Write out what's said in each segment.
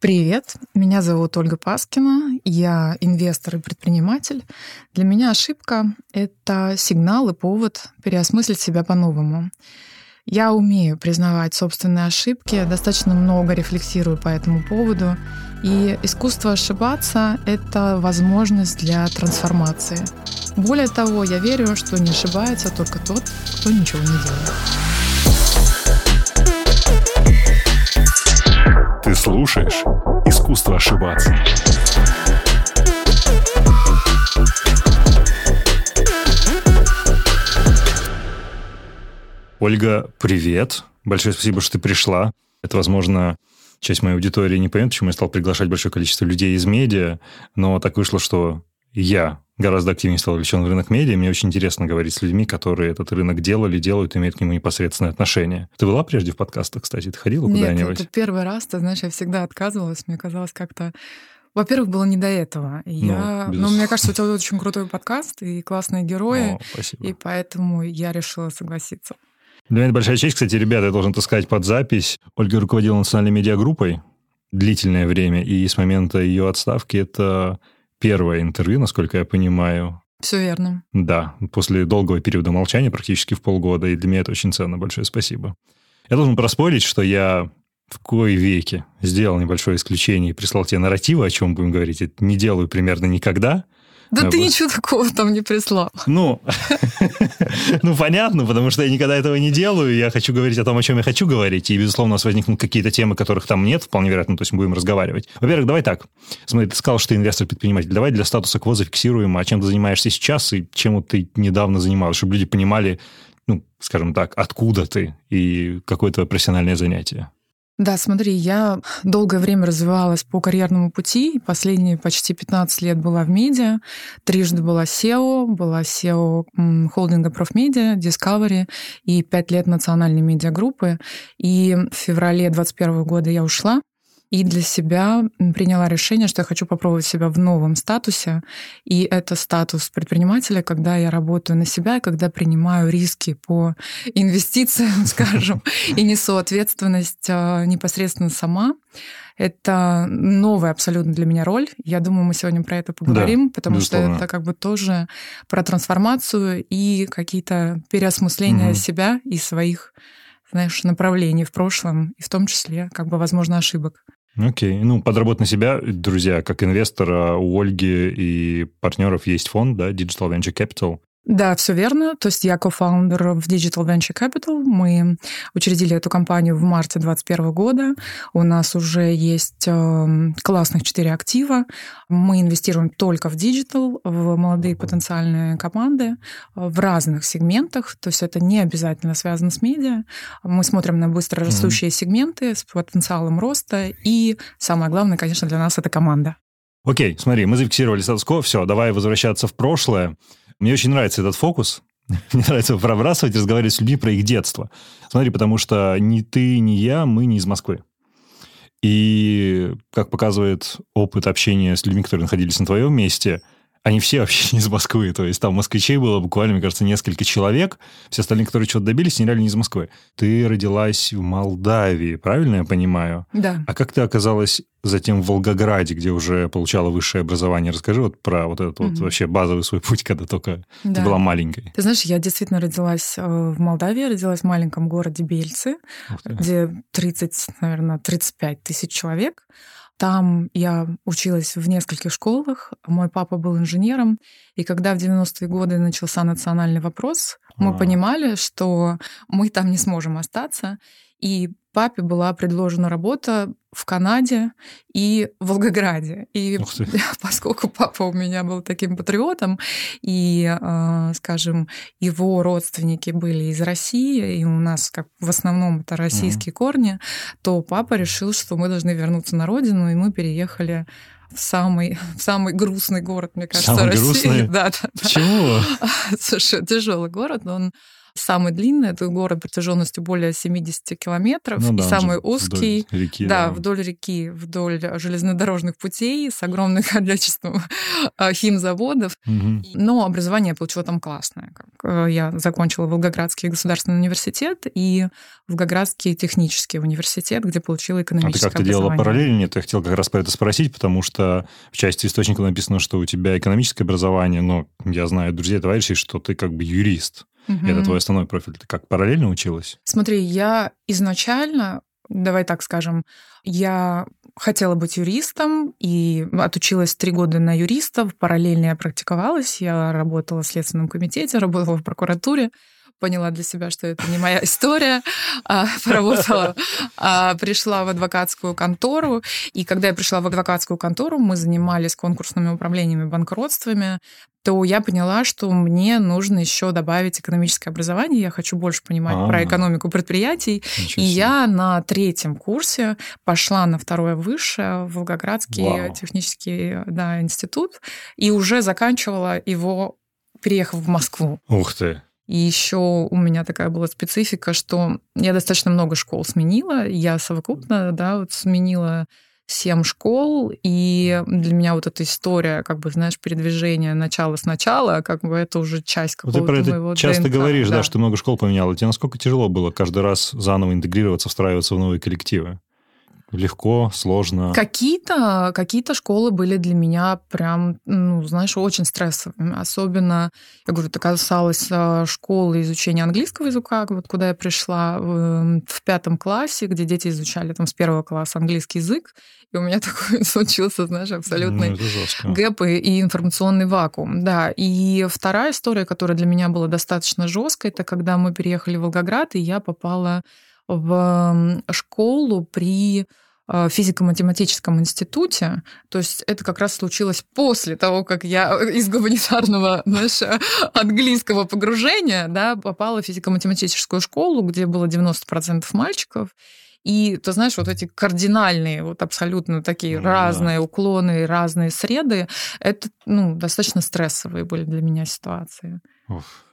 Привет, меня зовут Ольга Паскина, я инвестор и предприниматель. Для меня ошибка — это сигнал и повод переосмыслить себя по-новому. Я умею признавать собственные ошибки, достаточно много рефлексирую по этому поводу. И искусство ошибаться — это возможность для трансформации. Более того, я верю, что не ошибается только тот, кто ничего не делает. Слушаешь «Искусство ошибаться». Ольга, привет. Большое спасибо, что ты пришла. Это, возможно, часть моей аудитории не поймет, почему я стал приглашать большое количество людей из медиа, но так вышло, что я гораздо активнее стал вовлечен в рынок медиа. Мне очень интересно говорить с людьми, которые этот рынок делали, делают, имеют к нему непосредственное отношение. Ты была прежде в подкастах, кстати? Ты ходила куда-нибудь? Нет, это первый раз. Ты знаешь, я всегда отказывалась. Мне казалось как-то... Во-первых, было не до этого. Ну, я... Ну, мне кажется, у тебя очень крутой подкаст и классные герои. О, спасибо. И поэтому я решила согласиться. Для меня это большая честь, кстати, ребята, я должен так сказать под запись. Ольга руководила национальной медиагруппой длительное время, и с момента ее отставки это первое интервью, насколько я понимаю. Все верно. Да, после долгого периода молчания, практически в полгода, и для меня это очень ценно. Большое спасибо. Я должен проспорить, что я в кое веке сделал небольшое исключение и прислал тебе нарративы, о чем будем говорить. Это не делаю примерно никогда – да ты ничего такого там не прислал. Ну, ну, понятно, потому что я никогда этого не делаю, я хочу говорить о том, о чем я хочу говорить, и, безусловно, у нас возникнут какие-то темы, которых там нет, вполне вероятно, то есть мы будем разговаривать. Во-первых, давай так. Смотри, ты сказал, что ты инвестор-предприниматель. Давай для статуса КВО зафиксируем, а чем ты занимаешься сейчас и чем ты недавно занимался, чтобы люди понимали, ну, скажем так, откуда ты и какое твое профессиональное занятие. Да, смотри, я долгое время развивалась по карьерному пути. Последние почти 15 лет была в медиа. Трижды была SEO, была SEO холдинга Профмедиа, Discovery и 5 лет национальной медиагруппы. И в феврале 2021 года я ушла и для себя приняла решение, что я хочу попробовать себя в новом статусе. И это статус предпринимателя, когда я работаю на себя, и когда принимаю риски по инвестициям, скажем, и несу ответственность а, непосредственно сама. Это новая абсолютно для меня роль. Я думаю, мы сегодня про это поговорим, да, потому безусловно. что это как бы тоже про трансформацию и какие-то переосмысления угу. себя и своих знаешь, направлений в прошлом, и в том числе, как бы, возможно, ошибок. Окей. Ну, подработать на себя, друзья, как инвестора у Ольги и партнеров есть фонд, да, Digital Venture Capital. Да, все верно. То есть я co-founder в Digital Venture Capital. Мы учредили эту компанию в марте 2021 года. У нас уже есть эм, классных четыре актива. Мы инвестируем только в digital, в молодые потенциальные команды в разных сегментах. То есть это не обязательно связано с медиа. Мы смотрим на быстро растущие mm-hmm. сегменты с потенциалом роста. И самое главное, конечно, для нас это команда. Окей, смотри, мы зафиксировали статус-кво, все, давай возвращаться в прошлое. Мне очень нравится этот фокус. Мне нравится пробрасывать и разговаривать с людьми про их детство. Смотри, потому что ни ты, ни я, мы не из Москвы. И, как показывает опыт общения с людьми, которые находились на твоем месте – они все вообще не из Москвы. То есть там москвичей было буквально, мне кажется, несколько человек. Все остальные, которые чего-то добились, они реально не из Москвы. Ты родилась в Молдавии, правильно я понимаю? Да. А как ты оказалась затем в Волгограде, где уже получала высшее образование? Расскажи вот про вот этот угу. вот вообще базовый свой путь, когда только да. ты была маленькой. Ты знаешь, я действительно родилась э, в Молдавии, родилась в маленьком городе Бельцы, где 30, наверное, 35 тысяч человек. Там я училась в нескольких школах. Мой папа был инженером. И когда в 90-е годы начался национальный вопрос, мы а. понимали, что мы там не сможем остаться. И папе была предложена работа в Канаде и в Волгограде. И поскольку папа у меня был таким патриотом, и, э, скажем, его родственники были из России, и у нас как в основном это российские mm-hmm. корни, то папа решил, что мы должны вернуться на родину, и мы переехали в самый, в самый грустный город, мне кажется, самый России. Грустный? Да, да, да. Почему? Слушай, тяжелый город, но он Самый длинный это город протяженностью более 70 километров. Ну, да, и самый узкий. Вдоль реки. Да, да, вдоль реки, вдоль железнодорожных путей с огромным количеством а, химзаводов. Угу. Но образование я получила там классное. Э, я закончила Волгоградский государственный университет и Волгоградский технический университет, где получила экономическое А ты как-то делала параллельно? Нет, я хотел как раз про это спросить, потому что в части источника написано, что у тебя экономическое образование, но я знаю друзей, товарищей, что ты как бы юрист. Угу. Это твой основной профиль. Ты как параллельно училась? Смотри, я изначально, давай так скажем, я хотела быть юристом и отучилась три года на юристов. Параллельно я практиковалась. Я работала в Следственном комитете, работала в прокуратуре поняла для себя, что это не моя история, а, поработала, а, пришла в адвокатскую контору, и когда я пришла в адвокатскую контору, мы занимались конкурсными управлениями, банкротствами, то я поняла, что мне нужно еще добавить экономическое образование, я хочу больше понимать А-а-а. про экономику предприятий, и я на третьем курсе пошла на второе высшее в Волгоградский Вау. технический да, институт, и уже заканчивала его переехав в Москву. Ух ты! И еще у меня такая была специфика, что я достаточно много школ сменила. Я совокупно, да, вот сменила семь школ, и для меня вот эта история, как бы, знаешь, передвижение начала сначала, как бы это уже часть какого-то Ты про это часто ДНК, говоришь, да. да, что много школ поменяла. Тебе насколько тяжело было каждый раз заново интегрироваться, встраиваться в новые коллективы? Легко, сложно. Какие-то какие школы были для меня прям, ну, знаешь, очень стрессовыми. Особенно, я говорю, это касалось а, школы изучения английского языка, вот куда я пришла в, в пятом классе, где дети изучали там с первого класса английский язык. И у меня такой случился, знаешь, абсолютный ну, гэп и, и информационный вакуум. Да. И вторая история, которая для меня была достаточно жесткой, это когда мы переехали в Волгоград, и я попала в школу при э, физико-математическом институте. То есть это как раз случилось после того, как я из гуманитарного знаешь, английского погружения да, попала в физико-математическую школу, где было 90% мальчиков. И ты знаешь, вот эти кардинальные, вот абсолютно такие ну, разные да. уклоны, разные среды, это ну, достаточно стрессовые были для меня ситуации. Уф.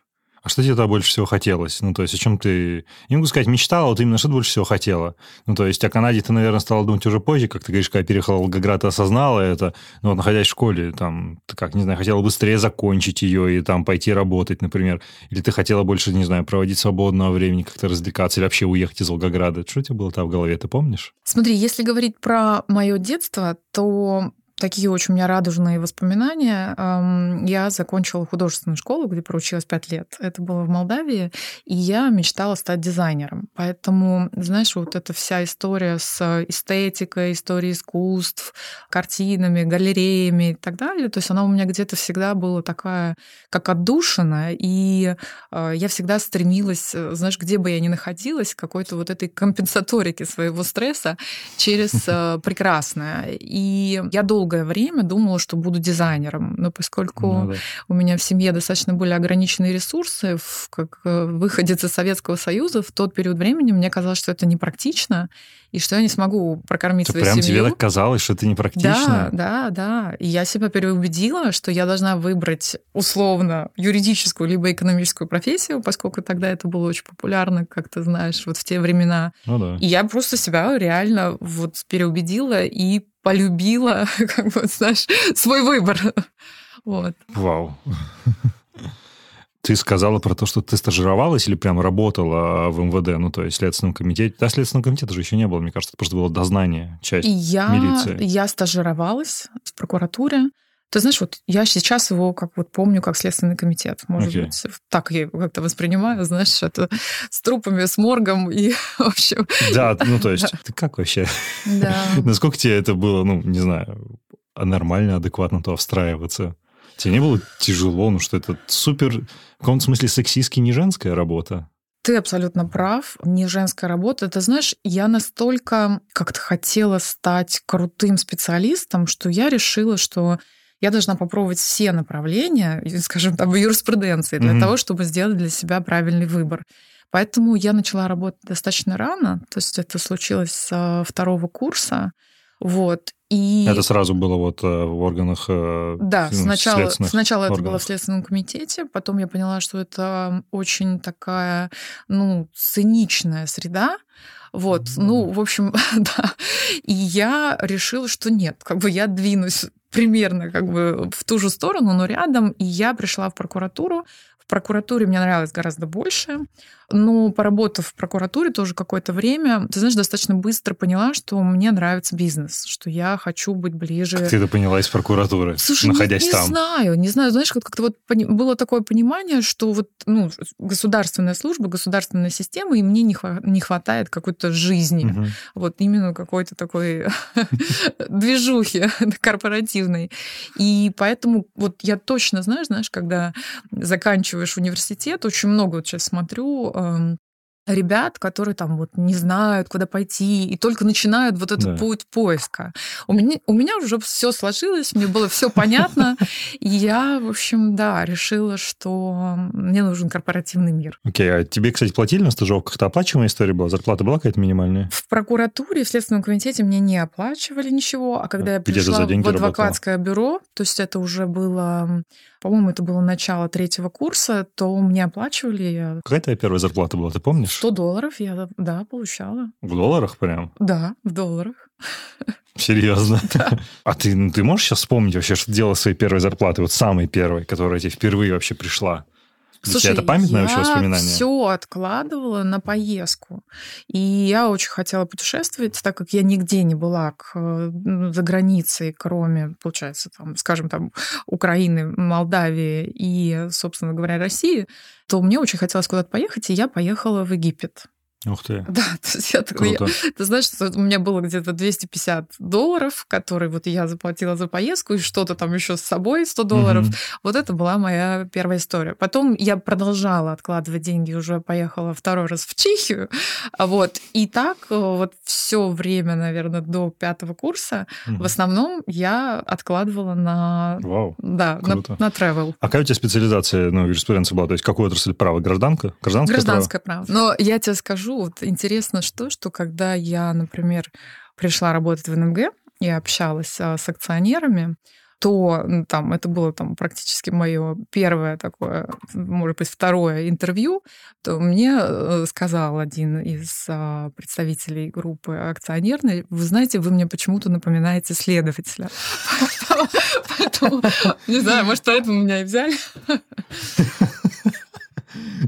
А что тебе тогда больше всего хотелось? Ну, то есть, о чем ты, не могу сказать, мечтала, вот именно что ты больше всего хотела? Ну, то есть, о Канаде ты, наверное, стала думать уже позже, как ты говоришь, когда переехала в Волгоград, ты осознала это, ну, вот, находясь в школе, там, ты как, не знаю, хотела быстрее закончить ее и там пойти работать, например, или ты хотела больше, не знаю, проводить свободного времени, как-то развлекаться, или вообще уехать из Волгограда? Что у тебя было там в голове, ты помнишь? Смотри, если говорить про мое детство, то такие очень у меня радужные воспоминания. Я закончила художественную школу, где проучилась пять лет. Это было в Молдавии, и я мечтала стать дизайнером. Поэтому, знаешь, вот эта вся история с эстетикой, историей искусств, картинами, галереями и так далее, то есть она у меня где-то всегда была такая, как отдушина, и а, я всегда стремилась, знаешь, где бы я ни находилась, какой-то вот этой компенсаторики своего стресса через а, прекрасное. И я долго долгое время думала, что буду дизайнером, но поскольку ну, да. у меня в семье достаточно были ограниченные ресурсы, как э, выходец из Советского Союза, в тот период времени мне казалось, что это непрактично, и что я не смогу прокормить это свою прям семью. тебе так казалось, что это непрактично? Да, да, да. И я себя переубедила, что я должна выбрать условно юридическую либо экономическую профессию, поскольку тогда это было очень популярно, как ты знаешь, вот в те времена. Ну да. И я просто себя реально вот переубедила и полюбила, как бы, знаешь, свой выбор. Вот. Вау. Ты сказала про то, что ты стажировалась или прям работала в МВД, ну, то есть в Следственном комитете. Да, Следственного комитета же еще не было, мне кажется, это просто было дознание, часть я, милиции. Я стажировалась в прокуратуре. Ты знаешь, вот я сейчас его как вот помню как Следственный комитет. Может okay. быть, так я его как-то воспринимаю, знаешь, это с трупами, с моргом и, в общем... Да, ну то есть, ты как вообще? Да. Насколько тебе это было, ну, не знаю, нормально, адекватно то встраиваться? Тебе не было тяжело, ну что это супер, в каком-то смысле сексистски не женская работа? Ты абсолютно прав. Не женская работа. Ты знаешь, я настолько как-то хотела стать крутым специалистом, что я решила, что я должна попробовать все направления, скажем, там, в юриспруденции для mm-hmm. того, чтобы сделать для себя правильный выбор. Поэтому я начала работать достаточно рано, то есть это случилось с второго курса. Вот. И... Это сразу было вот э, в органах э, Да, сначала, сначала это было в Следственном комитете, потом я поняла, что это очень такая, ну, циничная среда, вот, mm-hmm. ну, в общем, да. И я решила, что нет, как бы я двинусь примерно как бы в ту же сторону, но рядом, и я пришла в прокуратуру. В прокуратуре мне нравилось гораздо больше. Но поработав в прокуратуре тоже какое-то время, ты знаешь, достаточно быстро поняла, что мне нравится бизнес, что я хочу быть ближе. Как ты это поняла из прокуратуры, Слушай, находясь не, не там? Не знаю, не знаю. Знаешь, как-то вот было такое понимание, что вот ну, государственная служба, государственная система, и мне не, не хватает какой-то жизни. Угу. Вот именно какой-то такой движухи корпоративной. И поэтому вот я точно, знаешь, знаешь, когда заканчиваешь университет, очень много вот сейчас смотрю эм, ребят, которые там вот не знают, куда пойти, и только начинают вот этот да. путь поиска. У меня, у меня уже все сложилось, мне было все понятно, и я, в общем, да, решила, что мне нужен корпоративный мир. Окей, а тебе, кстати, платили на стажировках? Это оплачиваемая история была? Зарплата была какая-то минимальная? В прокуратуре, в Следственном комитете мне не оплачивали ничего, а когда я пришла в адвокатское бюро, то есть это уже было по-моему, это было начало третьего курса, то мне оплачивали... Какая твоя первая зарплата была, ты помнишь? 100 долларов я, да, получала. В долларах прям? Да, в долларах. Серьезно? Да. А ты, ну, ты можешь сейчас вспомнить вообще, что делала своей первой зарплаты, вот самой первой, которая тебе впервые вообще пришла? Слушай, это памятное вообще воспоминание? Я все откладывала на поездку. И я очень хотела путешествовать, так как я нигде не была к, ну, за границей, кроме, получается, там, скажем, там, Украины, Молдавии и, собственно говоря, России, то мне очень хотелось куда-то поехать, и я поехала в Египет. Ух ты. Да, то есть я такой, я, ты знаешь, что у меня было где-то 250 долларов, которые вот я заплатила за поездку, и что-то там еще с собой 100 долларов. Угу. Вот это была моя первая история. Потом я продолжала откладывать деньги, уже поехала второй раз в Чехию. Вот. И так э, вот все время, наверное, до пятого курса угу. в основном я откладывала на... Вау, да, круто. на, на travel. А какая у тебя специализация, ну, юриспруденция была? То есть какую отрасль права? Гражданка? Гражданское, Гражданское право? право. Но я тебе скажу, вот интересно что, что когда я, например, пришла работать в НМГ и общалась а, с акционерами, то там это было там практически мое первое такое, может быть, второе интервью, то мне э, сказал один из а, представителей группы акционерной, вы знаете, вы мне почему-то напоминаете следователя. Поэтому, не знаю, может, поэтому меня и взяли.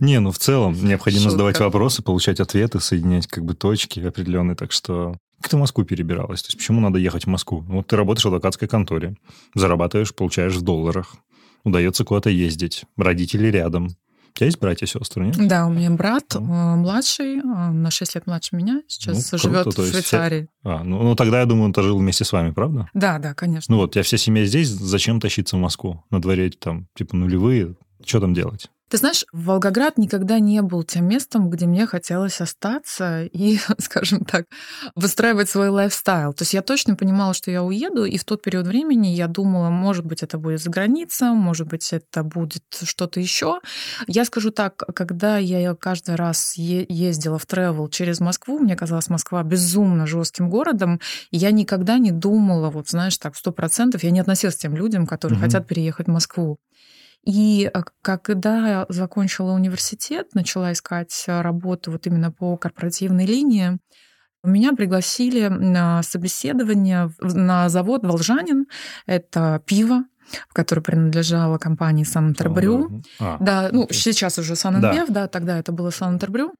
Не, ну в целом необходимо Шутка. задавать вопросы, получать ответы, соединять как бы точки определенные, так что... Как ты в Москву перебиралась? То есть почему надо ехать в Москву? Ну, вот ты работаешь в адвокатской конторе, зарабатываешь, получаешь в долларах, удается куда-то ездить, родители рядом. У тебя есть братья и сестры, нет? Да, у меня брат ну. младший, э, на 6 лет младше меня, сейчас ну, живет круто, в Швейцарии. Все... А, ну, ну тогда, я думаю, он жил вместе с вами, правда? Да, да, конечно. Ну вот, я вся семья здесь, зачем тащиться в Москву? На дворе там, типа, нулевые, что там делать? Ты знаешь, Волгоград никогда не был тем местом, где мне хотелось остаться и, скажем так, выстраивать свой лайфстайл. То есть я точно понимала, что я уеду, и в тот период времени я думала, может быть, это будет за граница, может быть, это будет что-то еще. Я скажу так, когда я каждый раз ездила в travel через Москву, мне казалось Москва безумно жестким городом, и я никогда не думала, вот знаешь, так, сто процентов, я не относилась к тем людям, которые угу. хотят переехать в Москву. И э, когда закончила университет, начала искать э, работу вот именно по корпоративной линии, меня пригласили на собеседование на завод «Волжанин». Это пиво, в которой принадлежала компании «Сан-Интербрю». А, да, ну, сейчас уже «Сан-Инбев», да. да, тогда это было «Сан-Интербрю».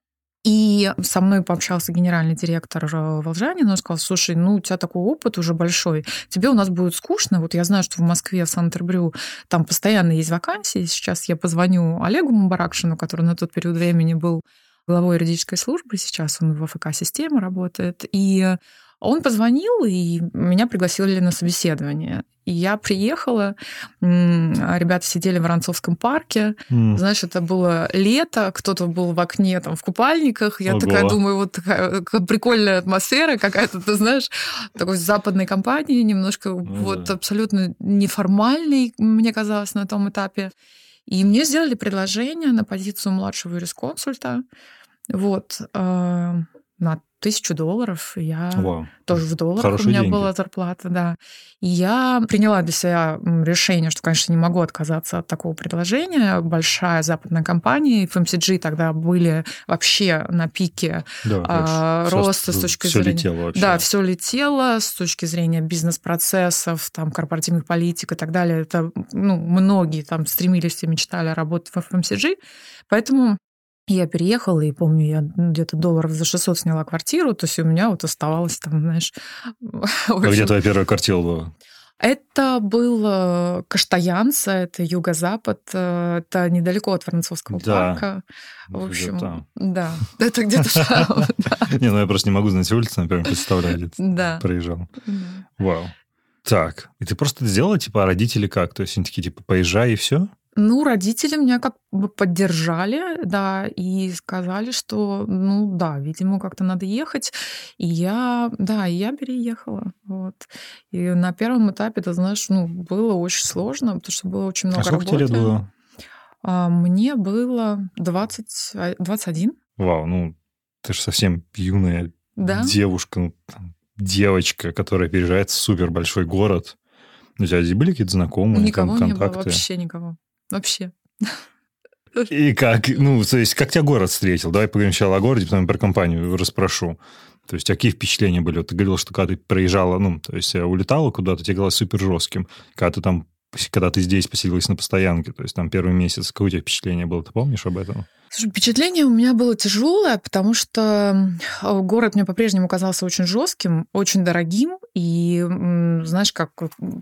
И со мной пообщался генеральный директор э, Волжанина, он сказал, слушай, ну, у тебя такой опыт уже большой, тебе у нас будет скучно. Вот я знаю, что в Москве, в Сан-Интербрю, там постоянно есть вакансии. Сейчас я позвоню Олегу Мубаракшину, который на тот период времени был главой юридической службы, сейчас он в АФК-системе работает, и он позвонил, и меня пригласили на собеседование. И я приехала, ребята сидели в Воронцовском парке, mm. знаешь, это было лето, кто-то был в окне там в купальниках, я Ого. такая думаю, вот такая прикольная атмосфера какая-то, ты знаешь, такой западной компании, немножко mm. вот абсолютно неформальной, мне казалось, на том этапе. И мне сделали предложение на позицию младшего юрисконсульта. Вот. А, на тысячу долларов. Я Вау. тоже в долларах Хорошие у меня деньги. была зарплата, да. И я приняла для себя решение, что, конечно, не могу отказаться от такого предложения. Большая западная компания, FMCG тогда были вообще на пике Да, а, роста с точки все зрения- летело вообще. Да, все летело с точки зрения бизнес-процессов, там, корпоративных политик и так далее. Это, ну, многие там стремились и мечтали работать в FMCG. Поэтому я переехала, и помню, я где-то долларов за 600 сняла квартиру, то есть у меня вот оставалось там, знаешь... А где твоя первая квартира была? Это был Каштаянца, это юго-запад, э, это недалеко от Воронцовского Да. парка. В общем, там. да, это где-то там. Не, ну я просто не могу знать улицу, например, представляю, где ты проезжал. Вау. Так, и ты просто это сделала, типа, а родители как? То есть они такие, типа, поезжай и все? Ну, родители меня как бы поддержали, да, и сказали, что, ну да, видимо, как-то надо ехать. И я, да, и я переехала. Вот. И на первом этапе, ты знаешь, ну, было очень сложно, потому что было очень много А сколько тебе работы. лет было? А, мне было 20, а, 21, Вау, ну, ты же совсем юная да. девушка, ну, там, девочка, которая переезжает в супер большой город. У тебя здесь были какие-то знакомые, Никого кон- не было, контакты? вообще никого. Вообще. И как, ну, то есть, как тебя город встретил? Давай поговорим сначала о городе, потом про компанию расспрошу. То есть, какие впечатления были? Вот ты говорил, что когда ты проезжала, ну, то есть, э, улетала куда-то, тебе казалось супер жестким. Когда ты там, когда ты здесь поселилась на постоянке, то есть, там, первый месяц, какое у тебя впечатление было? Ты помнишь об этом? Слушай, впечатление у меня было тяжелое, потому что город мне по-прежнему казался очень жестким, очень дорогим. И, знаешь, как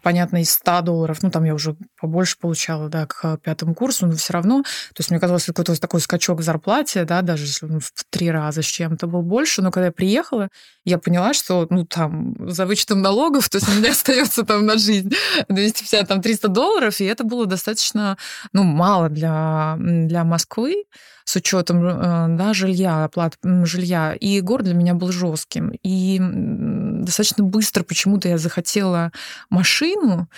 понятно, из 100 долларов, ну, там я уже побольше получала, да, к пятому курсу, но все равно, то есть мне казалось, какой-то такой скачок в зарплате, да, даже он в три раза с чем-то был больше. Но когда я приехала, я поняла, что, ну, там, за вычетом налогов, то есть у меня остается там на жизнь 250, там, 300 долларов, и это было достаточно, ну, мало для, для Москвы с учетом э, да, жилья, оплат жилья. И город для меня был жестким. И достаточно быстро почему-то я захотела машину,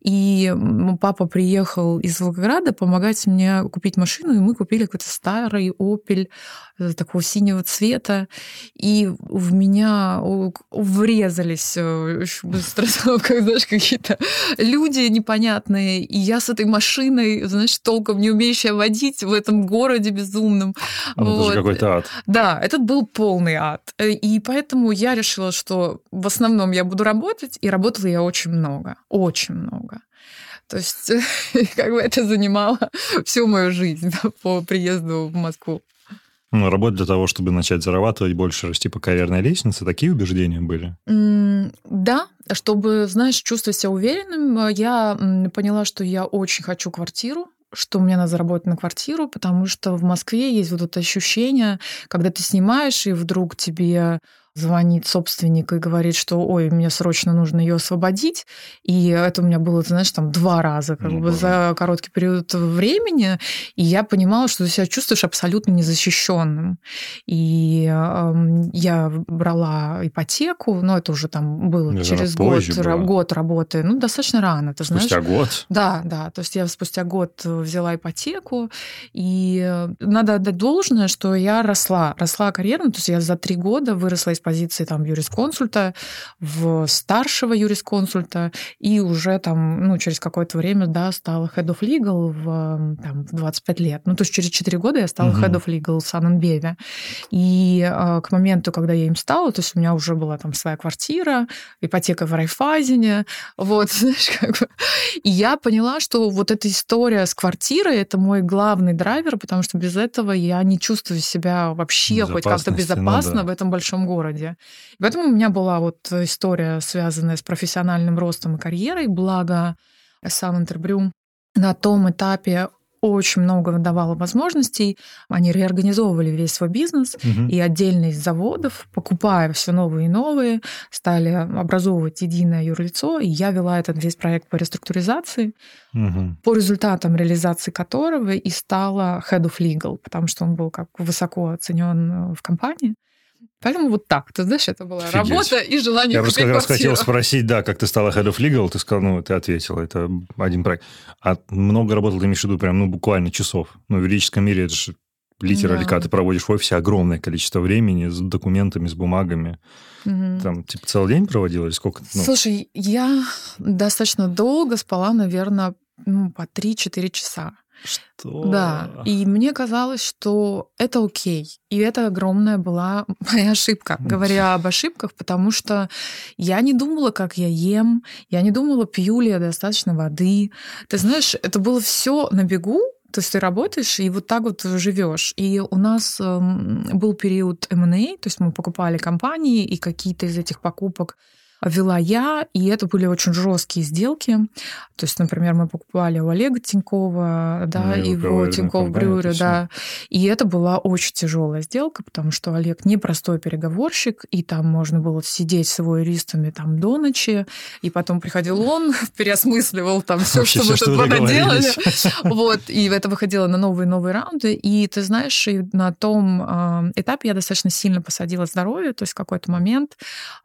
и папа приехал из Волгограда помогать мне купить машину, и мы купили какой-то старый Opel такого синего цвета, и в меня врезались э, очень быстро, как, знаешь, какие-то люди непонятные, и я с этой машиной, знаешь, толком не умеющая водить в этом городе безумном. Это Вот. же какой-то ад. Да, этот был полный ад. Э, И поэтому я решила, что в основном я буду работать, и работала я очень много, очень много. То есть как бы это занимало всю мою жизнь да, по приезду в Москву. Работать для того, чтобы начать зарабатывать больше, расти по карьерной лестнице, такие убеждения были? Да, чтобы, знаешь, чувствовать себя уверенным, э, я поняла, что я очень хочу квартиру, что мне надо заработать на квартиру, потому что в Москве есть вот это ощущение, когда ты снимаешь, и вдруг тебе звонит собственник и говорит, что ой, мне срочно нужно ее освободить. И это у меня было, знаешь, там два раза как Ну, бы боже. за короткий период времени. И я понимала, что ты себя чувствуешь абсолютно незащищенным. И эм, я брала ипотеку, но это уже там было Это через позже год, было. год работы. Ну, достаточно рано, ты знаешь. Спустя год? Да, да. То есть я спустя год взяла ипотеку, и э, надо отдать должное, что я росла, росла карьерно. То есть я за три года выросла из позиции там юрисконсульта в старшего юрисконсульта, и уже там, ну, через какое-то время, да, стала head of legal в, там, в 25 лет. Ну, то есть через 4 года я стала Мгм. head of legal в Сананбеве. И э, к моменту, когда я им стала, то есть у меня уже была там своя квартира, ипотека в Райфайзене, вот, знаешь, как бы. И я поняла, что вот эта история с квартирой — это мой главный драйвер, потому что без этого я не чувствую себя вообще хоть как-то ну безопасно да. в этом большом городе. И Поэтому у меня была вот история, связанная с профессиональным ростом и карьерой, благо Сан Интербрю на том этапе очень много давало возможностей. Они реорганизовывали весь свой бизнес, Мгм. и отдельно из заводов, покупая все новые и новые, стали образовывать единое юрлицо, и я вела этот весь проект по реструктуризации, Мгм. по результатам реализации которого и стала Head of Legal, потому что он был как высоко оценен в компании. Поэтому вот так, ты знаешь, это была Офигеть. работа и желание Я просто как раз квартиру. хотел спросить, да, как ты стала Head of Legal, ты сказал, ну, ты ответила, это один проект. А много работал, ты имеешь в виду прям, ну, буквально часов. Ну, в юридическом мире это же Литера да. ты проводишь в офисе огромное количество времени с документами, с бумагами. Угу. Там, типа, целый день проводила или сколько? Ну? Слушай, я достаточно долго спала, наверное, ну, по 3-4 часа. Что? Да, и мне казалось, что это окей. И это огромная была моя ошибка, говоря об ошибках, потому что я не думала, как я ем, я не думала, пью ли я достаточно воды. Ты знаешь, это было все на бегу, то есть ты работаешь и вот так вот живешь. И у нас эм, был период M&A, то есть мы покупали компании, и какие-то из этих покупок вела я, и это были очень жесткие сделки. То есть, например, мы покупали у Олега Тинькова, да, ну, его Тиньков Брюри, да. И это была очень тяжелая сделка, потому что Олег непростой переговорщик, и там можно было сидеть с его юристами там до ночи, и потом приходил он, переосмысливал там все, что мы тут пока делали. Вот, и это выходило на новые-новые раунды. И ты знаешь, на том э, этапе я достаточно сильно посадила здоровье, то есть в какой-то момент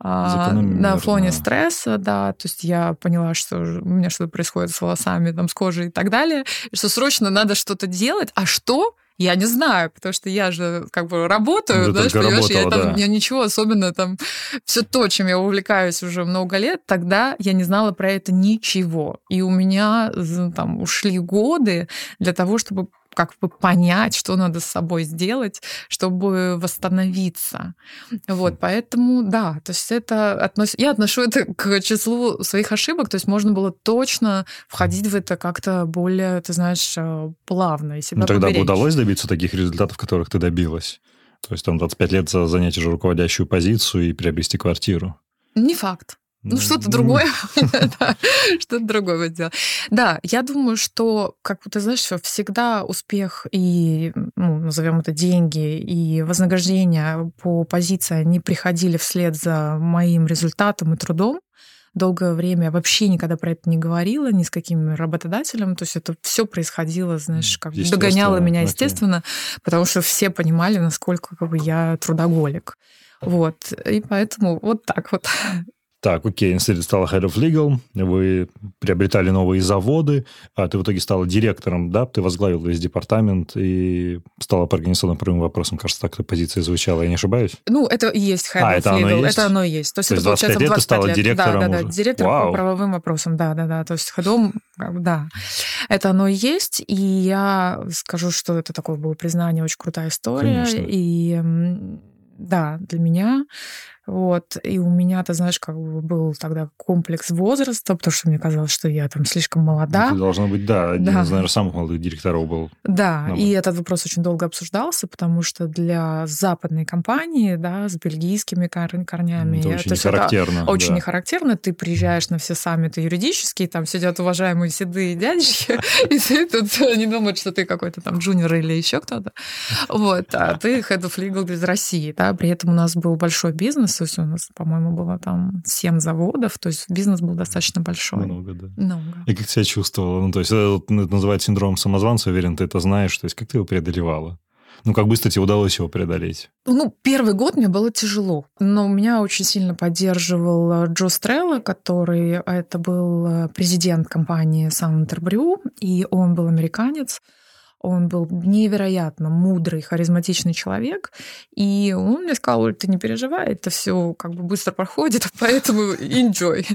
э, на фоне стресса, да, то есть я поняла, что у меня что-то происходит с волосами, там, с кожей и так далее, и что срочно надо что-то делать, а что? Я не знаю, потому что я же как бы работаю, ну, знаешь, понимаешь, я там да. я ничего особенно там все то, чем я увлекаюсь уже много лет, тогда я не знала про это ничего. И у меня там ушли годы для того, чтобы как бы понять, что надо с собой сделать, чтобы восстановиться. Вот, поэтому, да, то есть это относ... я отношу это к числу своих ошибок, то есть можно было точно входить в это как-то более, ты знаешь, э, плавно и себя Ну тогда поберечь. бы удалось добиться таких результатов, которых ты добилась? То есть там 25 лет за занять уже руководящую позицию и приобрести квартиру? Не факт. Ну, что-то другое. Что-то другое будет делать. Да, я думаю, что, как ты знаешь, всегда успех и, ну, назовем это деньги, и вознаграждение по позиции, они приходили вслед за моим результатом и трудом долгое время я вообще никогда про это не говорила ни с каким работодателем. То есть это все происходило, знаешь, как догоняло меня, естественно, потому что все понимали, насколько как бы, я трудоголик. Вот. И поэтому вот так вот. Так, окей, институт стала Head of Legal, вы приобретали новые заводы, а ты в итоге стала директором, да, ты возглавил весь департамент и стала по организационным вопросам, кажется, так эта позиция звучала, я не ошибаюсь? Ну, это и есть Head а, of это Legal, оно есть? это оно и есть. То есть, То это, получается, 25 лет 25 ты стала лет. директором Да, да, уже. да, директор Вау. по правовым вопросам, да, да, да, то есть ходом, да, это оно и есть, и я скажу, что это такое было признание, очень крутая история, Конечно. и да, для меня вот. И у меня, ты знаешь, как бы был тогда комплекс возраста, потому что мне казалось, что я там слишком молода. Это должно быть, да, один Да. из, наверное, самых молодых директоров был. Да, Ну, и этот вопрос очень долго обсуждался, потому что для западной компании, да, с бельгийскими кор- корнями, Это очень то есть не характерно. очень да. не характерно. Ты приезжаешь на все саммиты юридические, там сидят уважаемые седые дядечки, и ты тут не думают, что ты какой-то там джуниор или еще кто-то. Вот, а ты head of legal из России, да, при этом у нас был большой бизнес, то есть у нас, по-моему, было там 7 заводов, то есть бизнес был достаточно большой. Много, да. Много. И как себя чувствовала? Ну, то есть это, вот, ну, это называется синдром самозванца, уверен, ты это знаешь. То есть как ты его преодолевала? Ну, как быстро тебе удалось его преодолеть? Ну, первый год мне было тяжело, но меня очень сильно поддерживал э, Джо Стрелла, который э, это был э, президент компании Сантербрю, и он был американец. Он был невероятно мудрый, харизматичный человек. И он мне сказал, Оль, ты не переживай, это все как бы быстро проходит, поэтому enjoy.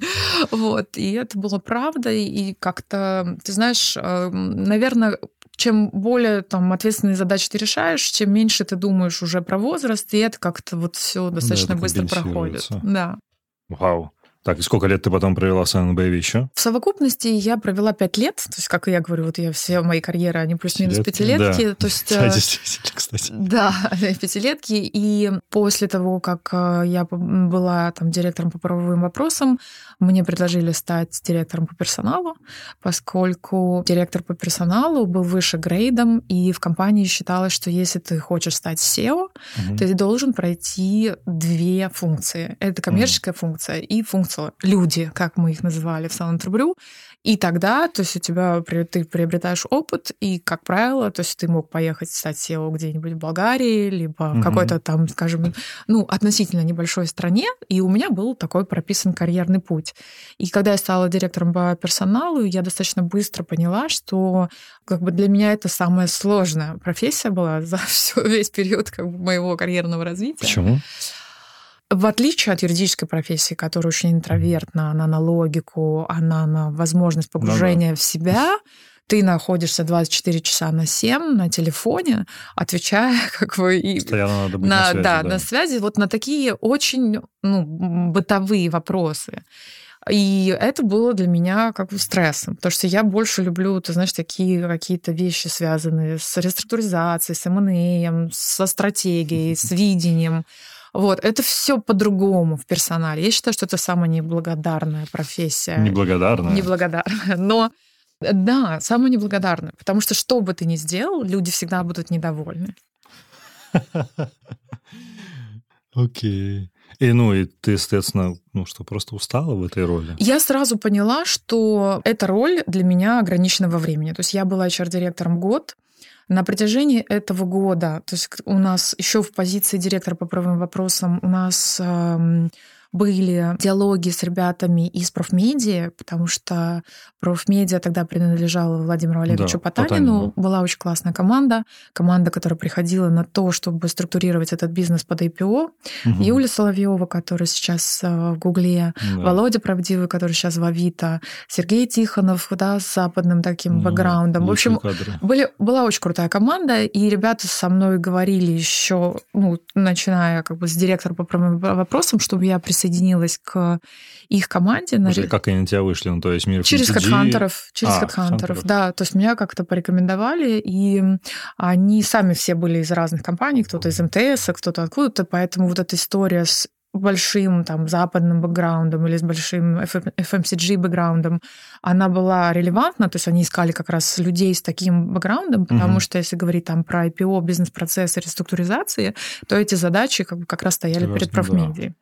Вот. И это было правда. И как-то, ты знаешь, наверное, чем более там ответственные задачи ты решаешь, чем меньше ты думаешь уже про возраст, и это как-то вот все достаточно это быстро проходит. Да. Вау. Так, и сколько лет ты потом провела в СНБ еще? В совокупности я провела пять лет, то есть, как я говорю, вот я все мои карьеры, они плюс-минус Пятилетки, да. то есть... Да, э, действительно, кстати. Да, пятилетки. И после того, как э, я была там директором по правовым вопросам, мне предложили стать директором по персоналу, поскольку директор по персоналу был выше грейдом, и в компании считалось, что если ты хочешь стать SEO, Мгм. ты должен пройти две функции. Это коммерческая функция и функция people, люди, как мы их называли в Сан-Антребрю, и тогда, то есть у тебя ты приобретаешь опыт, и, как правило, то есть ты мог поехать стать SEO где-нибудь в Болгарии, либо в какой-то там, скажем, ну, относительно небольшой стране, и у меня был такой прописан карьерный путь. И когда я стала директором по персоналу, я достаточно быстро поняла, что как бы для меня это самая сложная профессия была за всё, весь период как бы, моего карьерного развития. Почему? В отличие от юридической профессии, которая очень интровертна, она на логику, она на возможность погружения ну, да. в себя, ты находишься 24 часа на 7 на телефоне, отвечая как бы и Постоянно надо быть на, на связи. Да, да, на связи вот на такие очень ну, бытовые вопросы. И это было для меня как бы стрессом, потому что я больше люблю, ты знаешь, такие какие-то вещи, связанные с реструктуризацией, с M&A, со стратегией, с видением. Вот, это все по-другому в персонале. Я считаю, что это самая неблагодарная профессия. Неблагодарная? Неблагодарная. Но да, самая неблагодарная. Потому что что бы ты ни сделал, люди всегда будут недовольны. Окей. И ну, и ты, соответственно, ну что, просто устала в этой роли? Я сразу поняла, что эта роль для меня ограничена во времени. То есть я была HR-директором год, на протяжении этого года, то есть у нас еще в позиции директора по правовым вопросам у нас были диалоги с ребятами из профмедиа, потому что профмедиа тогда принадлежала Владимиру Олеговичу да, Потанину. Потанину. Была очень классная команда. Команда, которая приходила на то, чтобы структурировать этот бизнес под IPO. Угу. Юля Соловьева, которая сейчас э, в Гугле, да. Володя Правдивый, который сейчас в Авито, Сергей Тихонов, да, с западным таким да, бэкграундом. В общем, были, была очень крутая команда, и ребята со мной говорили еще, ну, начиная как бы с директора по вопросам, чтобы я присоединилась к их команде. На... как они на тебя вышли? Ну, то есть мир Через хедхантеров. Через а, хедхантеров, да. То есть меня как-то порекомендовали, и они сами все были из разных компаний, кто-то из МТС, кто-то откуда-то, поэтому вот эта история с большим там западным бэкграундом или с большим FMCG бэкграундом, она была релевантна, то есть они искали как раз людей с таким бэкграундом, потому угу. что если говорить там про IPO, бизнес-процессы, реструктуризации, то эти задачи как, бы как раз стояли Конечно, перед профмедией. Да.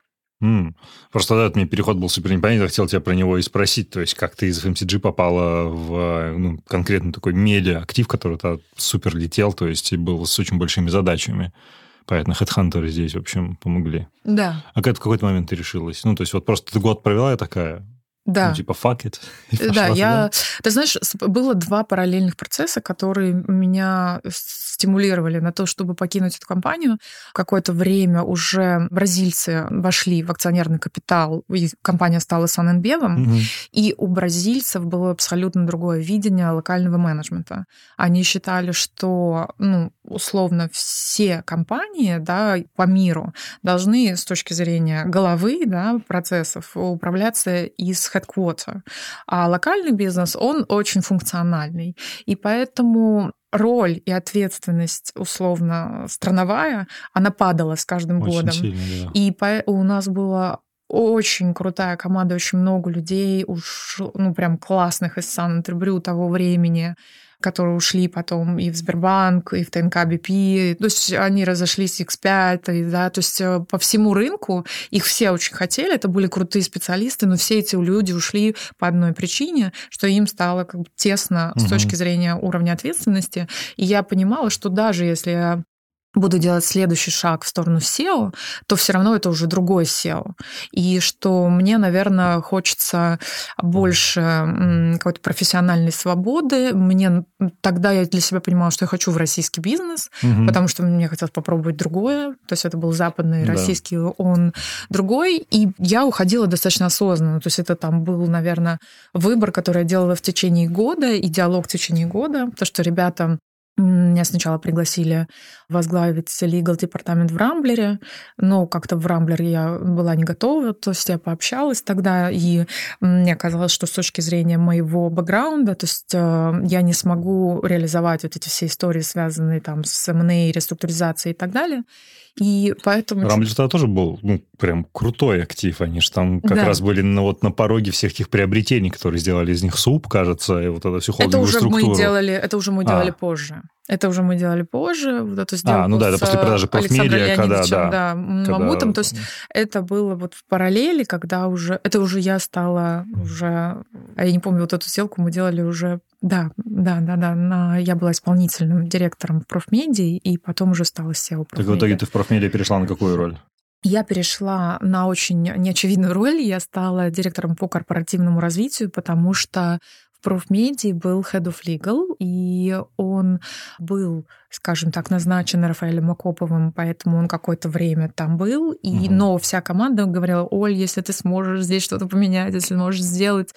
Mm. Просто тогда этот мне переход был супер непонятен, хотел тебя про него и спросить, то есть как ты из FMCG попала в ну, конкретно такой медиа-актив, который то супер летел, то есть и был с очень большими задачами. Понятно, HeadHunter здесь, в общем, помогли. Да. А как в какой-то момент ты решилась? Ну, то есть вот просто ты год провела и такая, да. Ну, типа, fuck it. Да, я... Ты знаешь, было два параллельных процесса, которые меня стимулировали на то, чтобы покинуть эту компанию. Какое-то время уже бразильцы вошли в акционерный капитал, и компания стала Санэнбевом, угу. и у бразильцев было абсолютно другое видение локального менеджмента. Они считали, что, ну, условно, все компании да, по миру должны с точки зрения головы да, процессов управляться из headquarter. А локальный бизнес, он очень функциональный. И поэтому роль и ответственность условно страновая, она падала с каждым очень годом. Сильно, да. И по, у нас было очень крутая команда, очень много людей, уж, ну, прям классных из Сан-Антребрю того времени которые ушли потом и в Сбербанк, и в ТНК БП. То есть они разошлись X5, и, да, то есть э, по всему рынку их все очень хотели, это были крутые специалисты, но все эти люди ушли по одной причине, что им стало как бы тесно угу. с точки зрения уровня ответственности. И я понимала, что даже если буду делать следующий шаг в сторону SEO, то все равно это уже другой SEO. И что мне, наверное, хочется больше какой-то профессиональной свободы. Мне тогда я для себя понимала, что я хочу в российский бизнес, угу. потому что мне хотелось попробовать другое. То есть это был западный, да. российский, он другой. И я уходила достаточно осознанно. То есть это там был, наверное, выбор, который я делала в течение года, и диалог в течение года. То, что ребята меня сначала пригласили возглавить legal департамент в Рамблере, но как-то в Рамблер я была не готова, то есть я пообщалась тогда, и мне казалось, что с точки зрения моего бэкграунда, то есть э, я не смогу реализовать вот эти все истории, связанные там с M&A, реструктуризацией и так далее. И поэтому... Рамблер тогда тоже был ну, прям крутой актив. Они же там как да. раз были на, вот, на пороге всех тех приобретений, которые сделали из них суп, кажется, и вот это всю это уже структуру. мы делали, Это уже мы делали а. позже. Это уже мы делали позже, вот эту сделку А, ну да, это после продажи профмедиа, когда, да. да, Мамутом. То есть это было вот в параллели, когда уже... Это уже я стала уже... А я не помню, вот эту сделку мы делали уже... Да, да, да, да. На, я была исполнительным директором в профмедии, и потом уже стала SEO профмедиа. Так в итоге ты в профмедиа перешла на какую роль? Я перешла на очень неочевидную роль. Я стала директором по корпоративному развитию, потому что профмедии был Head of Legal, и он был, скажем так, назначен Рафаэлем Акоповым, поэтому он какое-то время там был. И, угу. Но вся команда говорила, Оль, если ты сможешь здесь что-то поменять, если можешь сделать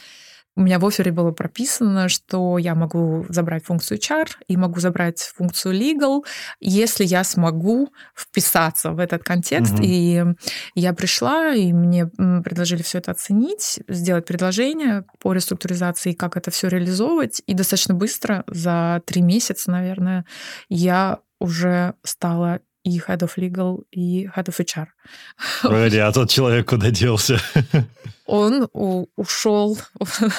у меня в офере было прописано, что я могу забрать функцию HR и могу забрать функцию legal, если я смогу вписаться в этот контекст. Угу. И я пришла, и мне предложили все это оценить, сделать предложение по реструктуризации, как это все реализовывать. И достаточно быстро, за три месяца, наверное, я уже стала и Head of Legal, и Head of HR. Погоди, а тот человек куда делся? Он ушел.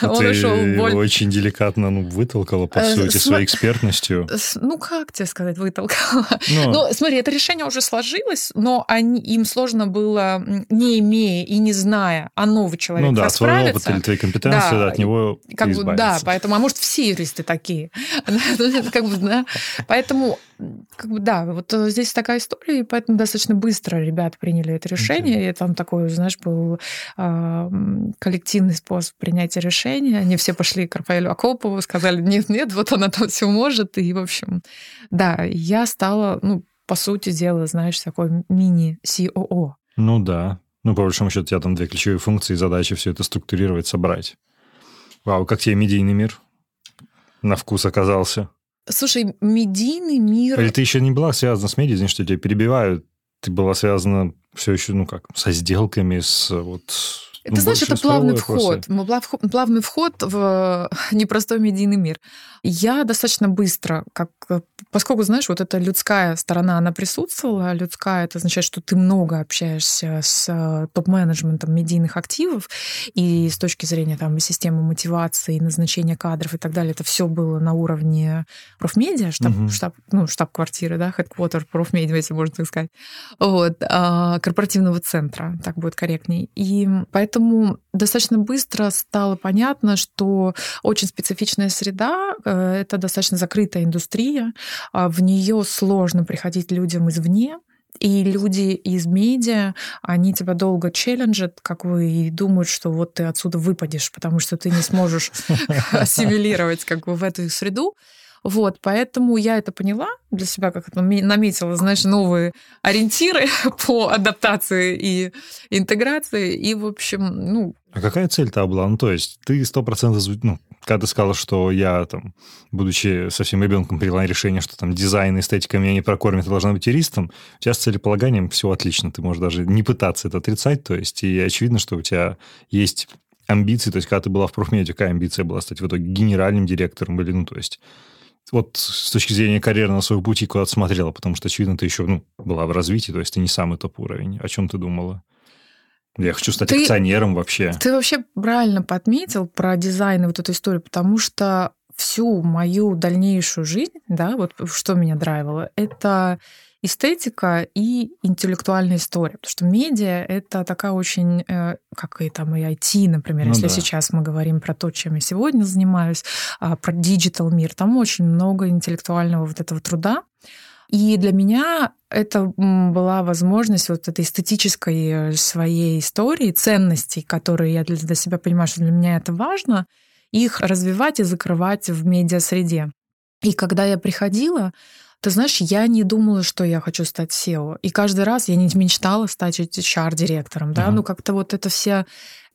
А он ушел боль... очень деликатно ну, вытолкала, по э, сути, своей экспертностью. Ну, как тебе сказать, вытолкала? Но... Ну, смотри, это решение уже сложилось, но они, им сложно было, не имея и не зная, а новый человек Ну да, свой опыт или твои компетенции, да, от него как бы, Да, поэтому, а может, все юристы такие. как бы, да. Поэтому, как бы, да, вот здесь такая история, и поэтому достаточно быстро ребята приняли это решение, и там такой, знаешь, был а, коллективный способ принятия решения. Они все пошли к Рафаэлю Акопову, сказали, нет, нет, вот она там все может. И, в общем, да, я стала, ну, по сути дела, знаешь, такой мини-COO. Ну да. Ну, по большому счету, у тебя там две ключевые функции, задачи все это структурировать, собрать. Вау, как тебе медийный мир на вкус оказался? Слушай, медийный мир... Или ты еще не была связана с медиа, что тебя перебивают? Ты была связана все еще, ну как, со сделками, с вот ну, знаешь, это плавный вход. Плавный вход в непростой медийный мир. Я достаточно быстро, как, поскольку, знаешь, вот эта людская сторона, она присутствовала. Людская, это означает, что ты много общаешься с э, топ-менеджментом медийных активов, и с точки зрения там системы мотивации, назначения кадров и так далее, это все было на уровне профмедиа, штаб, угу. штаб, ну, штаб-квартиры, да, headquarter профмедиа, если можно так сказать, вот, а, корпоративного центра, так будет корректней. И поэтому достаточно быстро стало понятно, что очень специфичная среда, э, это достаточно закрытая индустрия, а в нее сложно приходить людям извне, и люди из медиа, они тебя долго челленджат, как вы, и думают, что вот ты отсюда выпадешь, потому что ты не сможешь ассимилировать как бы в эту среду. Вот, поэтому я это поняла для себя, как это наметила, знаешь, новые ориентиры по адаптации и интеграции. И, в общем, ну... А какая цель-то была? Ну, то есть ты сто процентов, ну, когда ты сказала, что я, там, будучи совсем ребенком, приняла решение, что там дизайн, эстетика меня не прокормит, я должна быть юристом, у тебя с целеполаганием все отлично, ты можешь даже не пытаться это отрицать, то есть и очевидно, что у тебя есть амбиции, то есть когда ты была в профмедиа, какая амбиция была стать в итоге генеральным директором или, ну, то есть вот с точки зрения карьерного своего пути куда ты смотрела? Потому что, очевидно, ты еще ну, была в развитии, то есть ты не самый топ-уровень. О чем ты думала? Я хочу стать ты, акционером вообще. Ты вообще правильно подметил про дизайн и вот эту историю, потому что всю мою дальнейшую жизнь, да, вот что меня драйвило, это эстетика и интеллектуальная история. Потому что медиа — это такая очень, э, как и там и IT, например, ну, если да. сейчас мы говорим про то, чем я сегодня занимаюсь, а, про digital мир, там очень много интеллектуального вот этого труда. И для меня это была возможность вот этой эстетической э, своей истории, ценностей, которые я для себя понимаю, что для меня это важно, их развивать и закрывать в медиасреде. И когда я приходила, ты знаешь, я не думала, что я хочу стать SEO. И каждый раз я не мечтала стать HR-директором. Да? Uh-huh. Ну, как-то вот это все...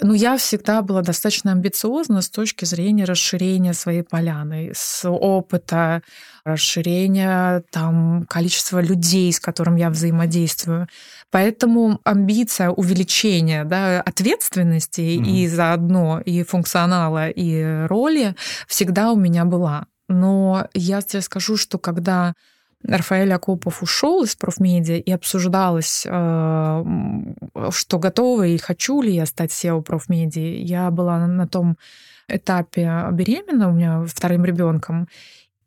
Ну, я всегда была достаточно амбициозна с точки зрения расширения своей поляны, с опыта, расширения там, количества людей, с которым я взаимодействую. Поэтому амбиция увеличения да, ответственности mm-hmm. и заодно и функционала, и роли всегда у меня была. Но я тебе скажу, что когда Рафаэль Акопов ушел из профмедиа и обсуждалось, э, что готова и хочу ли я стать SEO профмедии. Я была на том этапе беременна у меня вторым ребенком.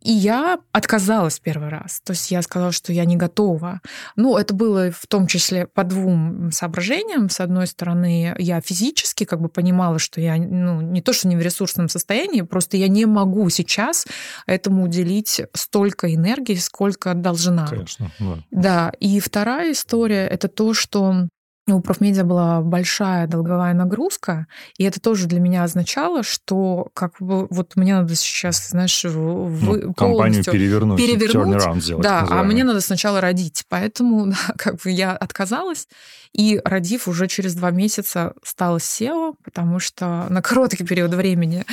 И я отказалась первый раз. То есть я сказала, что я не готова. Ну, это было в том числе по двум соображениям. С одной стороны, я физически как бы понимала, что я ну, не то, что не в ресурсном состоянии, просто я не могу сейчас этому уделить столько энергии, сколько должна. Конечно, да. Да. И вторая история — это то, что у профмедиа была большая долговая нагрузка, и это тоже для меня означало, что как бы вот мне надо сейчас, знаешь, вы, ну, компанию перевернуть, перевернуть. сделать, да, а мне надо сначала родить, поэтому да, как бы я отказалась, и родив уже через два месяца стала SEO, потому что на короткий период времени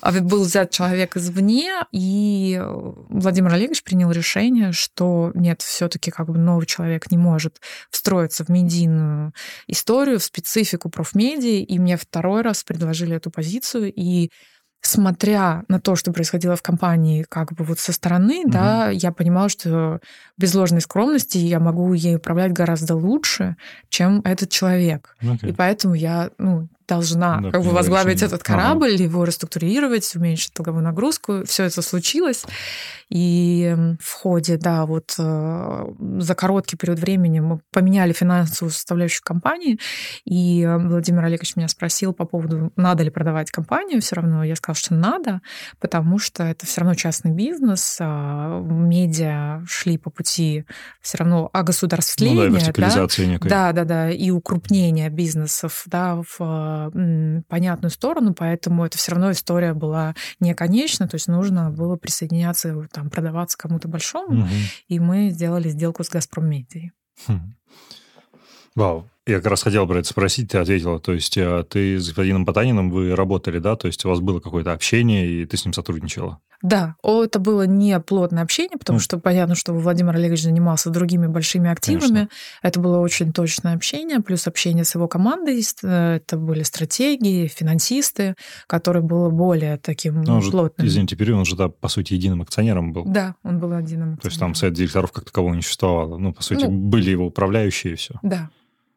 а, был взят человек извне, и Владимир Олегович принял решение, что нет, все-таки как бы новый человек не может встроиться в медийную историю, в специфику профмедии, и мне второй раз предложили эту позицию, и смотря на то, что происходило в компании, как бы вот со стороны, угу. да, я понимала, что без ложной скромности я могу ей управлять гораздо лучше, чем этот человек. Okay. И поэтому я, ну, должна да, как бы возглавить решение. этот корабль, ага. его реструктурировать, уменьшить долговую нагрузку. Все это случилось. И в ходе, да, вот э, за короткий период времени мы поменяли финансовую составляющую компании, и Владимир Олегович меня спросил по поводу, надо ли продавать компанию. Все равно я сказала, что надо, потому что это все равно частный бизнес, а медиа шли по пути все равно огосударствления. Ну да, вертикализации да? некой. Да, да, да, и укрупнения бизнесов, да, в понятную сторону, поэтому это все равно история была не конечна, то есть нужно было присоединяться, там, продаваться кому-то большому, угу. и мы сделали сделку с «Газпром Медией». Хм. Вау. Я как раз хотел про это спросить, ты ответила. То есть э, ты с господином Потаниным, вы работали, да? То есть у вас было какое-то общение, и ты с ним сотрудничала? Да, это было не плотное общение, потому mm. что понятно, что Владимир Олегович занимался другими большими активами. Конечно. Это было очень точное общение, плюс общение с его командой. Э, это были стратегии, финансисты, которые было более таким ну, плотным. Же, извините, период, он же, да, по сути, единым акционером был. Да, он был единым акционером. То есть там совет директоров как такового не существовало. Ну, по сути, ну, были его управляющие и все. Да.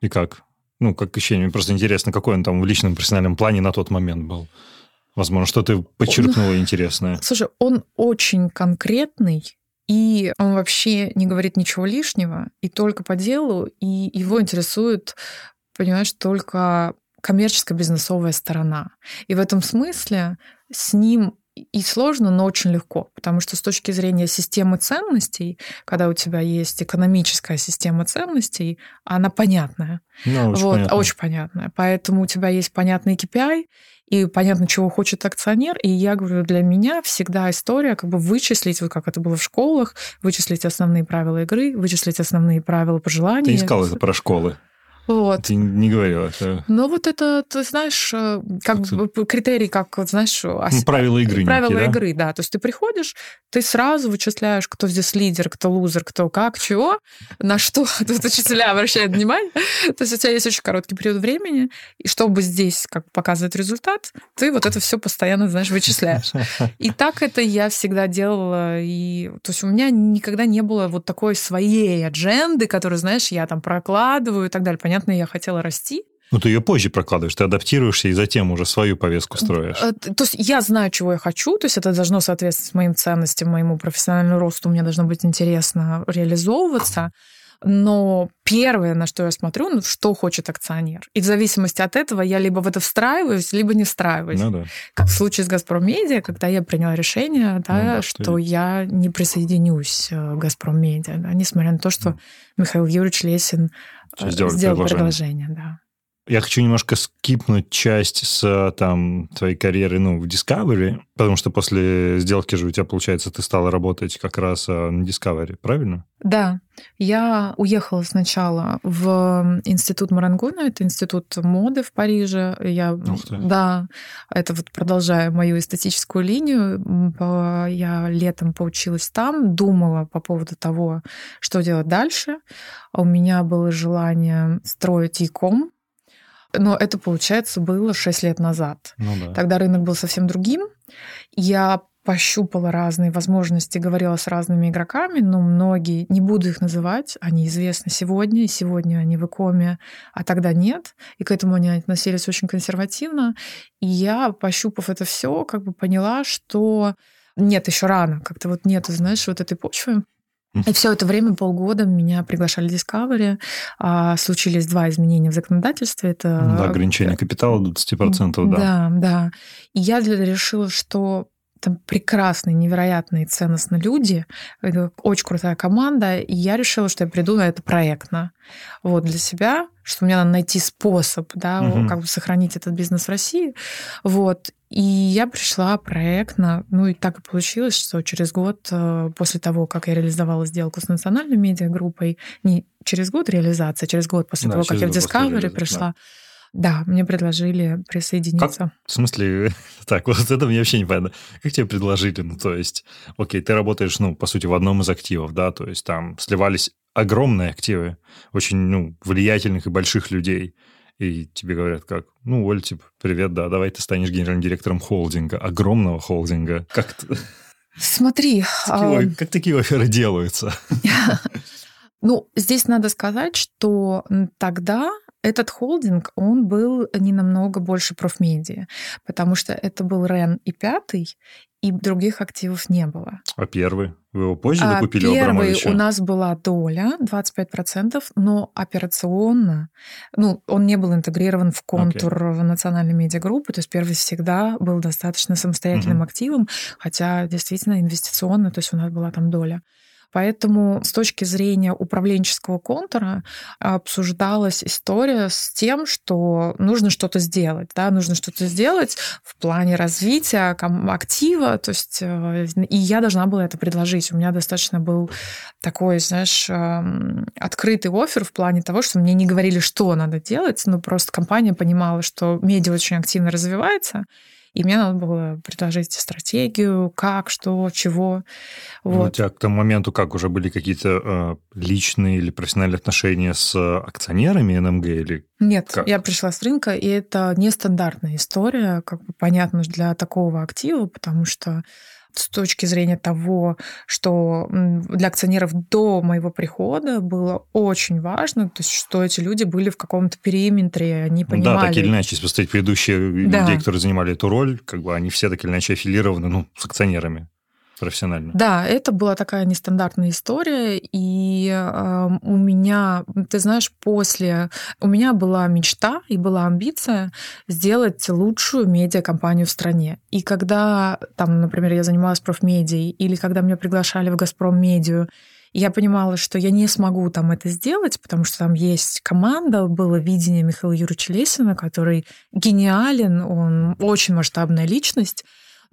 И как? Ну, как ощущение? Мне просто интересно, какой он там в личном профессиональном плане на тот момент был. Возможно, что ты подчеркнула он, интересное. Слушай, он очень конкретный, и он вообще не говорит ничего лишнего, и только по делу, и его интересует, понимаешь, только коммерческая бизнесовая сторона. И в этом смысле с ним и сложно, но очень легко, потому что с точки зрения системы ценностей, когда у тебя есть экономическая система ценностей, она понятная. Ну, очень вот, понятно. очень понятная. Поэтому у тебя есть понятный KPI, и понятно, чего хочет акционер. И я говорю, для меня всегда история как бы вычислить, вот как это было в школах, вычислить основные правила игры, вычислить основные правила пожеланий. Ты искал это про школы. Вот. Ты не говорила. Это... Но вот это, ты знаешь, э, как бы критерий, как, знаешь... Ну, правила игры. Правила некие, игры, да? да. То есть ты приходишь, ты сразу вычисляешь, кто здесь лидер, кто лузер, кто как, чего, на что тут учителя обращают внимание. То есть у тебя есть очень короткий период времени, и чтобы здесь как показывать результат, ты вот это все постоянно, знаешь, вычисляешь. И так это я всегда делала. И, то есть у меня никогда не было вот такой своей адженды, которую, знаешь, я там прокладываю и так далее понятно, я хотела расти. Ну, ты ее позже прокладываешь, ты адаптируешься и затем уже свою повестку строишь. Э, то есть я знаю, чего я хочу, то есть это должно соответствовать моим ценностям, моему профессиональному росту, мне должно быть интересно реализовываться. Но первое, на что я смотрю, ну, что хочет акционер. И в зависимости от этого я либо в это встраиваюсь, либо не встраиваюсь. Ну, да. Как в случае с «Газпром Медиа», когда я приняла решение, да, ну, да, что, что я не присоединюсь э, к «Газпром Медиа», да, несмотря на то, что. Михаил Юрьевич Лесин э, сделал предложение. предложение да. Я хочу немножко скипнуть часть с там твоей карьеры ну, в Discovery, потому что после сделки же у тебя, получается, ты стала работать как раз э, на Discovery, правильно? Да. Я уехала сначала в институт Марангона, это институт моды в Париже. Я, да, это вот продолжая мою эстетическую линию, я летом поучилась там, думала по поводу того, что делать дальше. У меня было желание строить e-com, но это, получается, было 6 лет назад. Ну, да. Тогда рынок был совсем другим. Я пощупала разные возможности, говорила с разными игроками, но многие, не буду их называть, они известны сегодня, и сегодня они в икоме, а тогда нет, и к этому они относились очень консервативно. И я, пощупав это все, как бы поняла, что нет, еще рано, как-то вот нету, знаешь, вот этой почвы. И все это время, полгода, меня приглашали в Discovery. А, случились два изменения в законодательстве. Это... Да, ограничение капитала до 20%, да. Да, да. И я решила, что там прекрасные, невероятные, ценностные люди, очень крутая команда, и я решила, что я приду на это проектно. Вот для себя, что мне надо найти способ, да, угу. как бы сохранить этот бизнес в России. Вот. И я пришла проектно, ну и так и получилось, что через год э, после того, как я реализовала сделку с национальной медиагруппой, не через год реализация, а через год после да, того, как я в Discovery пришла, да да, мне предложили присоединиться. Как? В смысле, так, вот это мне вообще не понятно. Как тебе предложили? Ну, то есть, окей, ты работаешь, ну, по сути, в одном из активов, да, то есть там сливались огромные активы, очень, ну, влиятельных и больших людей. И тебе говорят, как, ну, Оль, типа, привет, да, давай ты станешь генеральным директором холдинга, огромного холдинга. Как Смотри. Такие, а... Как такие оферы делаются? Ну, здесь надо сказать, что тогда этот холдинг, он был не намного больше профмедиа, потому что это был РЕН и пятый, и других активов не было. А первый? Вы его позже а докупили Первый у нас была доля 25%, но операционно, ну, он не был интегрирован в контур okay. национальной медиагруппы, то есть первый всегда был достаточно самостоятельным uh-huh. активом, хотя действительно инвестиционно, то есть у нас была там доля. Поэтому с точки зрения управленческого контура обсуждалась история с тем, что нужно что-то сделать, да, нужно что-то сделать в плане развития актива, то есть э, и я должна была это предложить. У меня достаточно был такой, знаешь, эм, открытый офер в плане того, что мне не говорили, что надо делать, но просто компания понимала, что медиа очень активно развивается, и мне надо было предложить стратегию, как, что, чего. Вот. Ну, у тебя к тому моменту как, уже были какие-то э, личные или профессиональные отношения с акционерами НМГ или Нет, как? я пришла с рынка, и это нестандартная история, как бы понятно для такого актива, потому что с точки зрения того, что для акционеров до моего прихода было очень важно, то есть что эти люди были в каком-то периметре, они понимали... Да, так или иначе, если посмотреть предыдущие да. людей, которые занимали эту роль, как бы они все так или иначе аффилированы ну, с акционерами профессионально. Да, это была такая нестандартная история, и э, у меня, ты знаешь, после у меня была мечта и была амбиция сделать лучшую медиакомпанию в стране. И когда там, например, я занималась профмедией, или когда меня приглашали в Газпром Медиа, я понимала, что я не смогу там это сделать, потому что там есть команда, было видение Михаила Юрьевича Лесина, который гениален, он очень масштабная личность,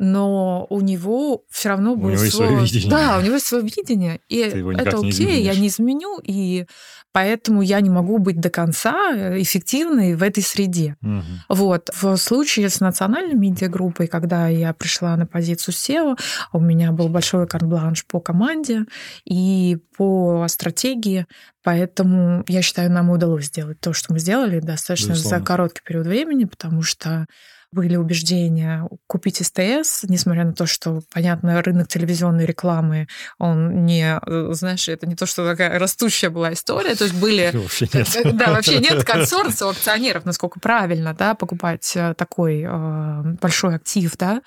но у него все равно было у него свое... свое видение. Да, у него есть свое видение, и это окей, я не изменю, и поэтому я не могу быть до конца эффективной в этой среде. Угу. Вот. В случае с национальной медиагруппой, когда я пришла на позицию SEO, у меня был большой карт-бланш по команде и по стратегии, Поэтому, я считаю, нам удалось сделать то, что мы сделали достаточно Безусловно. за короткий период времени, потому что были убеждения купить СТС, несмотря на то, что, понятно, рынок телевизионной рекламы, он не, э, знаешь, это не то, что такая растущая была история, то есть были... Вообще нет. Да, вообще нет консорциума акционеров, насколько правильно, да, покупать э, такой э, большой актив, да,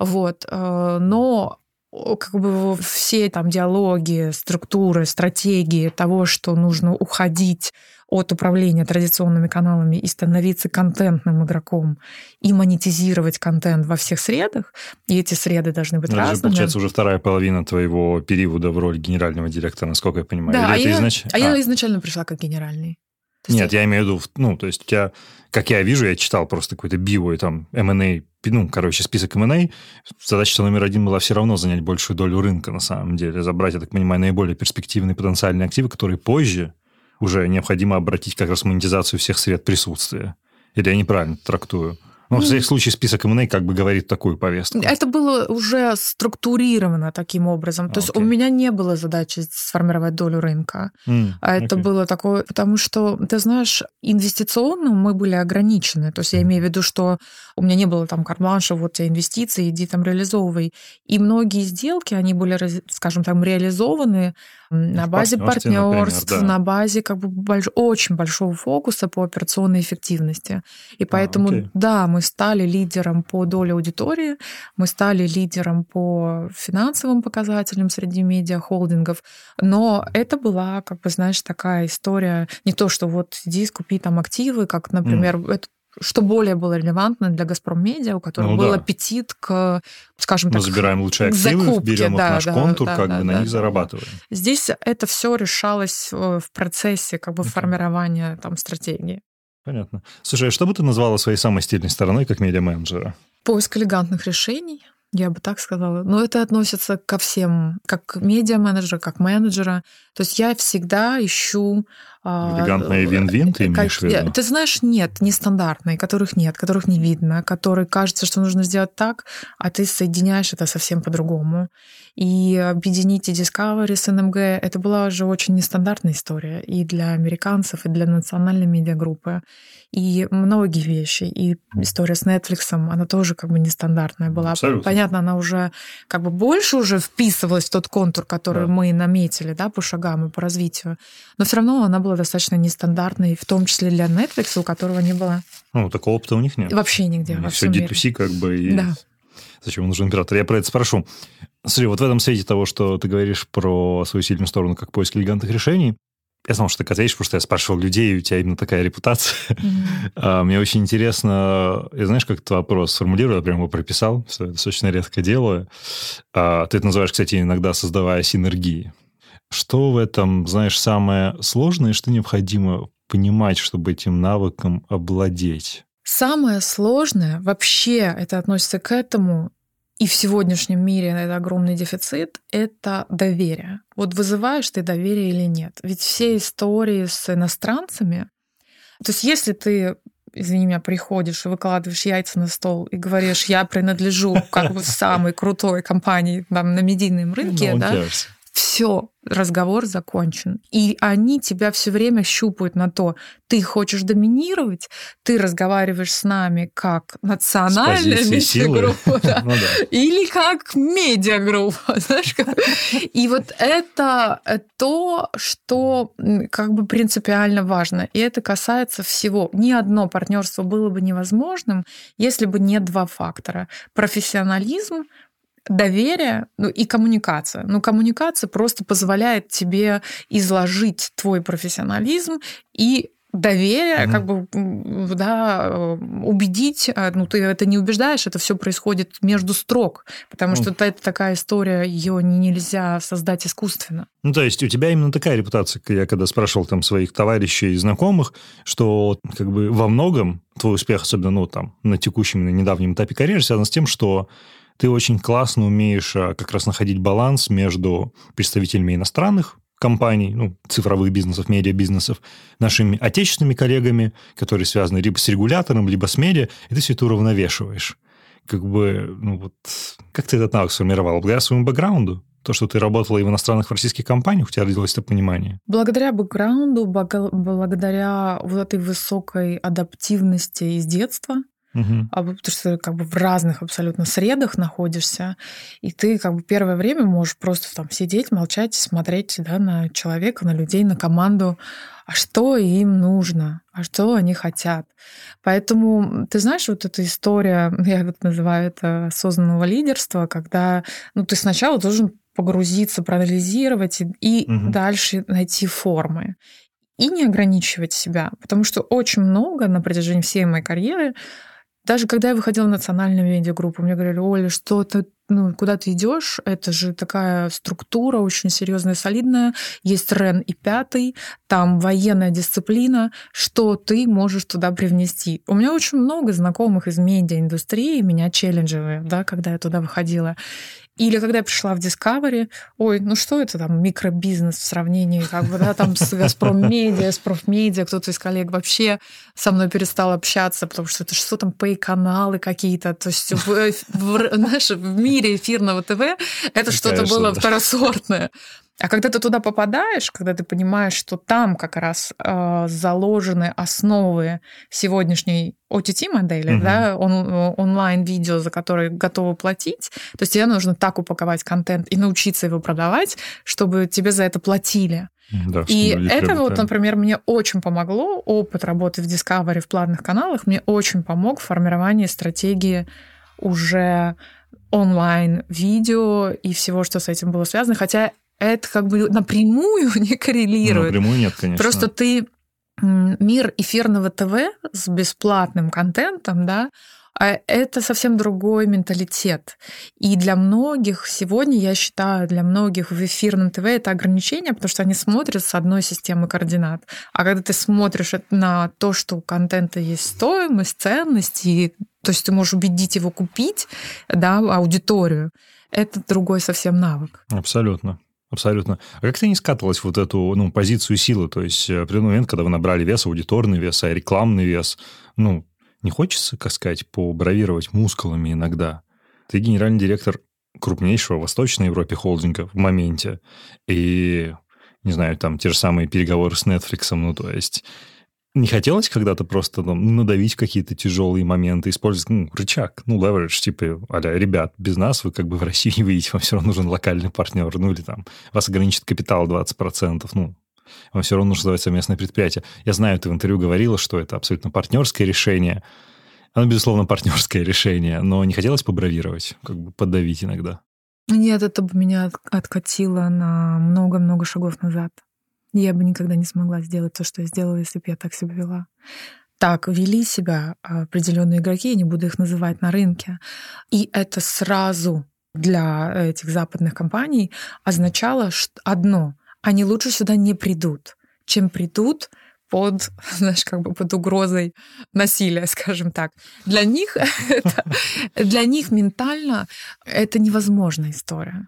вот, но как бы все там диалоги, структуры, стратегии того, что нужно уходить от управления традиционными каналами и становиться контентным игроком и монетизировать контент во всех средах, и эти среды должны быть Но разными. Это получается, уже вторая половина твоего периода в роли генерального директора, насколько я понимаю. Да, Или а, я, изнач... а, а я изначально пришла как генеральный. Нет, я имею в виду, ну, то есть у тебя, как я вижу, я читал просто какой-то био и там M&A, ну, короче, список M&A. Задача номер один была все равно занять большую долю рынка, на самом деле, забрать, я так понимаю, наиболее перспективные потенциальные активы, которые позже уже необходимо обратить как раз монетизацию всех сред присутствия. Или я неправильно трактую? Но в всяком случае список M&A как бы говорит такую повестку. Это было уже структурировано таким образом. То okay. есть у меня не было задачи сформировать долю рынка. Mm, а это okay. было такое, потому что, ты знаешь, инвестиционно мы были ограничены. То есть я имею в виду, что у меня не было там карманша, вот тебе инвестиции, иди там реализовывай. И многие сделки, они были, скажем там, реализованы на базе партнерств, например, да. на базе как бы больш... очень большого фокуса по операционной эффективности. И а, поэтому, а, да, мы стали лидером по доле аудитории, мы стали лидером по финансовым показателям среди медиа-холдингов, но это была, как бы, знаешь, такая история, не то, что вот иди, купи там активы, как, например, mm. это что более было релевантно для «Газпром Медиа», у которого ну, был да. аппетит к, скажем так, Мы забираем лучшие активы, закупке, берем да, их наш да, контур, да, как да, бы да, на них да. зарабатываем. Здесь это все решалось э, в процессе как бы okay. формирования там стратегии. Понятно. Слушай, а что бы ты назвала своей самой стильной стороной как медиа-менеджера? Поиск элегантных решений, я бы так сказала. Но это относится ко всем, как медиа-менеджера, как менеджера. То есть я всегда ищу а, Элегантные вин-вин ты имеешь в виду? Ты знаешь, нет, нестандартные, которых нет, которых не видно, которые кажется, что нужно сделать так, а ты соединяешь это совсем по-другому. И объединить и Discovery с НМГ, это была уже очень нестандартная история и для американцев, и для национальной медиагруппы. И многие вещи, и история с Netflix, она тоже как бы нестандартная была. Абсолютно. Понятно, она уже как бы больше уже вписывалась в тот контур, который да. мы наметили, да, по шагам и по развитию. Но все равно она была достаточно нестандартной, в том числе для Netflix, у которого не было. Ну, такого опыта у них нет. Вообще нигде. Них все D2C как бы. И... Да. Зачем нужен император? Я про это спрошу. Смотри, вот в этом свете того, что ты говоришь про свою сильную сторону как поиск элегантных решений, я знал, что ты ответишь, потому что я спрашивал людей, и у тебя именно такая репутация. Mm-hmm. Мне очень интересно, я знаешь, как этот вопрос сформулирую, я прямо его прописал, что я достаточно редко делаю. А, ты это называешь, кстати, иногда создавая синергии. Что в этом, знаешь, самое сложное, что необходимо понимать, чтобы этим навыком обладать? Самое сложное, вообще это относится к этому, и в сегодняшнем мире это огромный дефицит, это доверие. Вот вызываешь ты доверие или нет. Ведь все истории с иностранцами, то есть если ты извини меня, приходишь и выкладываешь яйца на стол и говоришь, я принадлежу как бы самой крутой компании там, на медийном рынке, no да, все, разговор закончен. И они тебя все время щупают на то, ты хочешь доминировать, ты разговариваешь с нами как национальная медиагруппа, да, ну, да. или как медиагруппа, знаешь, как... И вот это то, что как бы принципиально важно. И это касается всего. Ни одно партнерство было бы невозможным, если бы не два фактора. Профессионализм, доверие ну, и коммуникация. Ну, коммуникация просто позволяет тебе изложить твой профессионализм и доверие, mm-hmm. как бы, да, убедить, а, ну, ты это не убеждаешь, это все происходит между строк, потому mm-hmm. что это такая история, ее нельзя создать искусственно. Ну, то есть у тебя именно такая репутация, я когда спрашивал там своих товарищей и знакомых, что как бы во многом твой успех, особенно, ну, там, на текущем, на недавнем этапе карьеры, связан с тем, что ты очень классно умеешь а, как раз находить баланс между представителями иностранных компаний, ну, цифровых бизнесов, медиабизнесов, нашими отечественными коллегами, которые связаны либо с регулятором, либо с медиа, и ты все это уравновешиваешь. Как бы, ну вот, как ты этот навык сформировал? Благодаря своему бэкграунду? То, что ты работала и в иностранных, в российских компаниях, у тебя родилось это понимание? Благодаря бэкграунду, благодаря вот этой высокой адаптивности из детства, Угу. Потому что как бы в разных абсолютно средах находишься, и ты как бы первое время можешь просто там сидеть, молчать, смотреть да, на человека, на людей, на команду, а что им нужно, а что они хотят. Поэтому, ты знаешь, вот эта история, я вот называю это осознанного лидерства, когда ну, ты сначала должен погрузиться, проанализировать и, и угу. дальше найти формы и не ограничивать себя, потому что очень много на протяжении всей моей карьеры даже когда я выходила в национальную медиагруппу, мне говорили, Оля, что ты, ну, куда ты идешь? Это же такая структура очень серьезная, солидная. Есть РЕН и пятый, там военная дисциплина. Что ты можешь туда привнести? У меня очень много знакомых из медиаиндустрии, меня челленджевые, да, когда я туда выходила. Или когда я пришла в Discovery, ой, ну что это там микробизнес в сравнении как бы, да, там с Газпром Медиа, с Профмедиа, кто-то из коллег вообще со мной перестал общаться, потому что это что там, пей-каналы какие-то, то есть, в, в, знаешь, в мире эфирного ТВ это что-то было второсортное. А когда ты туда попадаешь, когда ты понимаешь, что там как раз э, заложены основы сегодняшней OTT-модели, угу. да, он, онлайн-видео, за которые готовы платить, то есть тебе нужно так упаковать контент и научиться его продавать, чтобы тебе за это платили. Да, и это вот, например, мне очень помогло, опыт работы в Discovery в платных каналах, мне очень помог в формировании стратегии уже онлайн видео и всего, что с этим было связано. Хотя это как бы напрямую не коррелирует. Напрямую нет, конечно. Просто ты мир эфирного ТВ с бесплатным контентом, да, а это совсем другой менталитет. И для многих сегодня, я считаю, для многих в эфирном ТВ это ограничение, потому что они смотрят с одной системы координат. А когда ты смотришь на то, что у контента есть стоимость, ценность, и, то есть ты можешь убедить его купить, да, аудиторию, это другой совсем навык. Абсолютно. Абсолютно. А как ты не скатывалась вот эту ну, позицию силы? То есть, э, при момент, когда вы набрали вес, аудиторный вес, а рекламный вес, ну, не хочется, как сказать, побравировать мускулами иногда? Ты генеральный директор крупнейшего в Восточной Европе холдинга в моменте. И, не знаю, там те же самые переговоры с Netflix, ну, то есть не хотелось когда-то просто там, надавить какие-то тяжелые моменты, использовать ну, рычаг, ну, leverage, типа, а ребят, без нас вы как бы в Россию не выйдете, вам все равно нужен локальный партнер, ну, или там, вас ограничит капитал 20%, ну, вам все равно нужно создавать совместное предприятие. Я знаю, ты в интервью говорила, что это абсолютно партнерское решение. Оно, безусловно, партнерское решение, но не хотелось побравировать, как бы подавить иногда. Нет, это бы меня откатило на много-много шагов назад. Я бы никогда не смогла сделать то, что я сделала, если бы я так себя вела. Так вели себя определенные игроки, я не буду их называть на рынке. И это сразу для этих западных компаний означало что одно — они лучше сюда не придут, чем придут под, знаешь, как бы под угрозой насилия, скажем так. Для них это, для них ментально это невозможная история.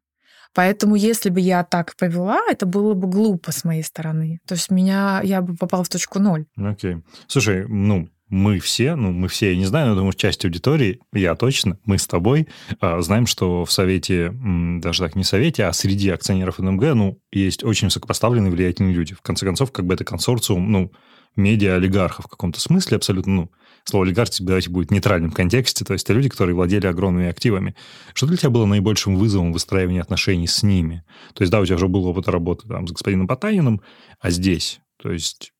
Поэтому, если бы я так повела, это было бы глупо с моей стороны. То есть меня, я бы попала в точку ноль. Окей. Okay. Слушай, ну, мы все, ну, мы все, я не знаю, но думаю, часть аудитории, я точно, мы с тобой, э, знаем, что в Совете, даже так не Совете, а среди акционеров НМГ, ну, есть очень высокопоставленные влиятельные люди. В конце концов, как бы это консорциум, ну, медиа-олигархов в каком-то смысле абсолютно, ну, слово олигарх давайте будет в нейтральном контексте, то есть это люди, которые владели огромными активами. Что для тебя было наибольшим вызовом выстраивания отношений с ними? То есть, да, у тебя уже был опыт работы там, с господином Потаниным, а здесь, то есть,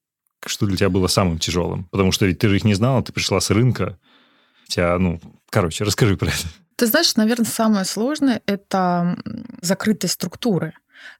что для тебя было самым тяжелым? Потому что ведь ты же их не знала, ты пришла с рынка, тебя, ну, короче, расскажи про это. Ты знаешь, наверное, самое сложное – это закрытые структуры.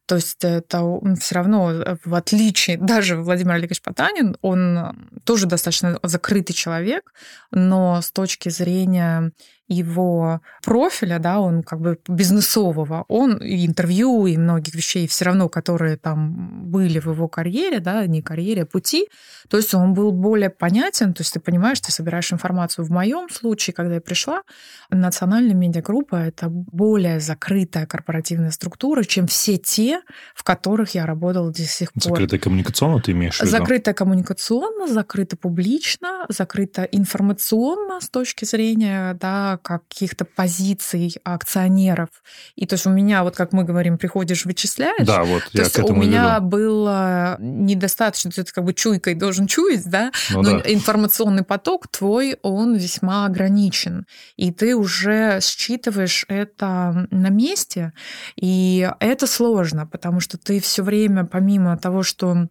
То есть это все равно, э, в отличие, даже Владимир Олегович Потанин, он тоже достаточно закрытый человек, но с точки зрения его профиля, да, он как бы бизнесового, он и интервью, и многих вещей все равно, которые там были в его карьере, да, не карьере, а пути, то есть он был более понятен, то есть ты понимаешь, ты собираешь информацию. В моем случае, когда я пришла, национальная медиагруппа — это более закрытая корпоративная структура, чем все те, в которых я работала до сих пор. Закрытая коммуникационно ты имеешь в виду? Закрытая коммуникационно, закрыта публично, закрыта информационно с точки зрения, да, каких-то позиций акционеров. И то есть у меня, вот как мы говорим, приходишь, вычисляешь. Да, вот то есть у меня веду. было недостаточно, ты как бы чуйкой должен чуять, да, ну, но да. информационный поток твой, он весьма ограничен. И ты уже считываешь это на месте, и это сложно, потому что ты все время, помимо того, что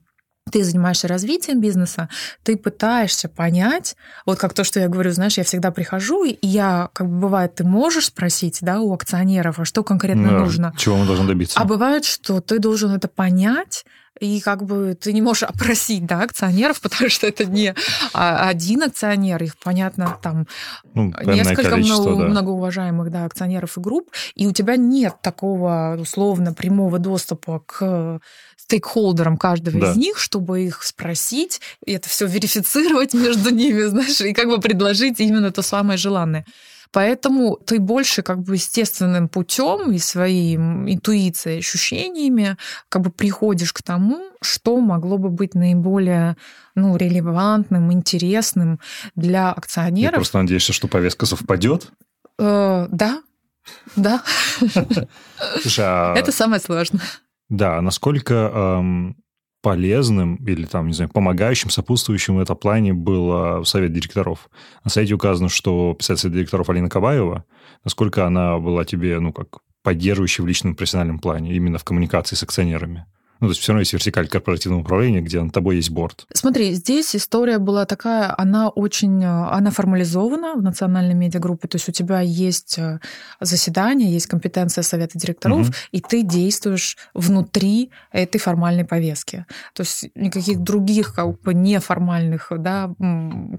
ты занимаешься развитием бизнеса, ты пытаешься понять, вот как то, что я говорю, знаешь, я всегда прихожу, и я, как бы бывает, ты можешь спросить, да, у акционеров, а что конкретно да, нужно. Чего мы должны добиться. А бывает, что ты должен это понять, и как бы ты не можешь опросить да, акционеров, потому что это не один акционер, их, понятно, там ну, несколько много, да. многоуважаемых да, акционеров и групп, и у тебя нет такого условно прямого доступа к стейкхолдерам каждого да. из них, чтобы их спросить, и это все верифицировать между ними, знаешь, и как бы предложить именно то самое желанное. Поэтому ты больше как бы естественным путем и своей интуицией, ощущениями как бы приходишь к тому, что могло бы быть наиболее ну, релевантным, интересным для акционеров. Я просто надеюсь, что повестка совпадет. Э, да, Да. Слушай, а... Это самое сложное. Да, насколько эм, полезным или там, не знаю, помогающим, сопутствующим в этом плане был э, совет директоров. На сайте указано, что писатель директоров Алина Кабаева, насколько она была тебе, ну, как поддерживающей в личном профессиональном плане, именно в коммуникации с акционерами? Ну, то есть все равно есть вертикаль корпоративного управления, где над тобой есть борт. Смотри, здесь история была такая, она очень, э, она формализована в национальной медиагруппе, то есть у тебя есть э, заседание, есть компетенция совета директоров, угу. и ты действуешь внутри этой формальной повестки. То есть никаких других как бы неформальных да,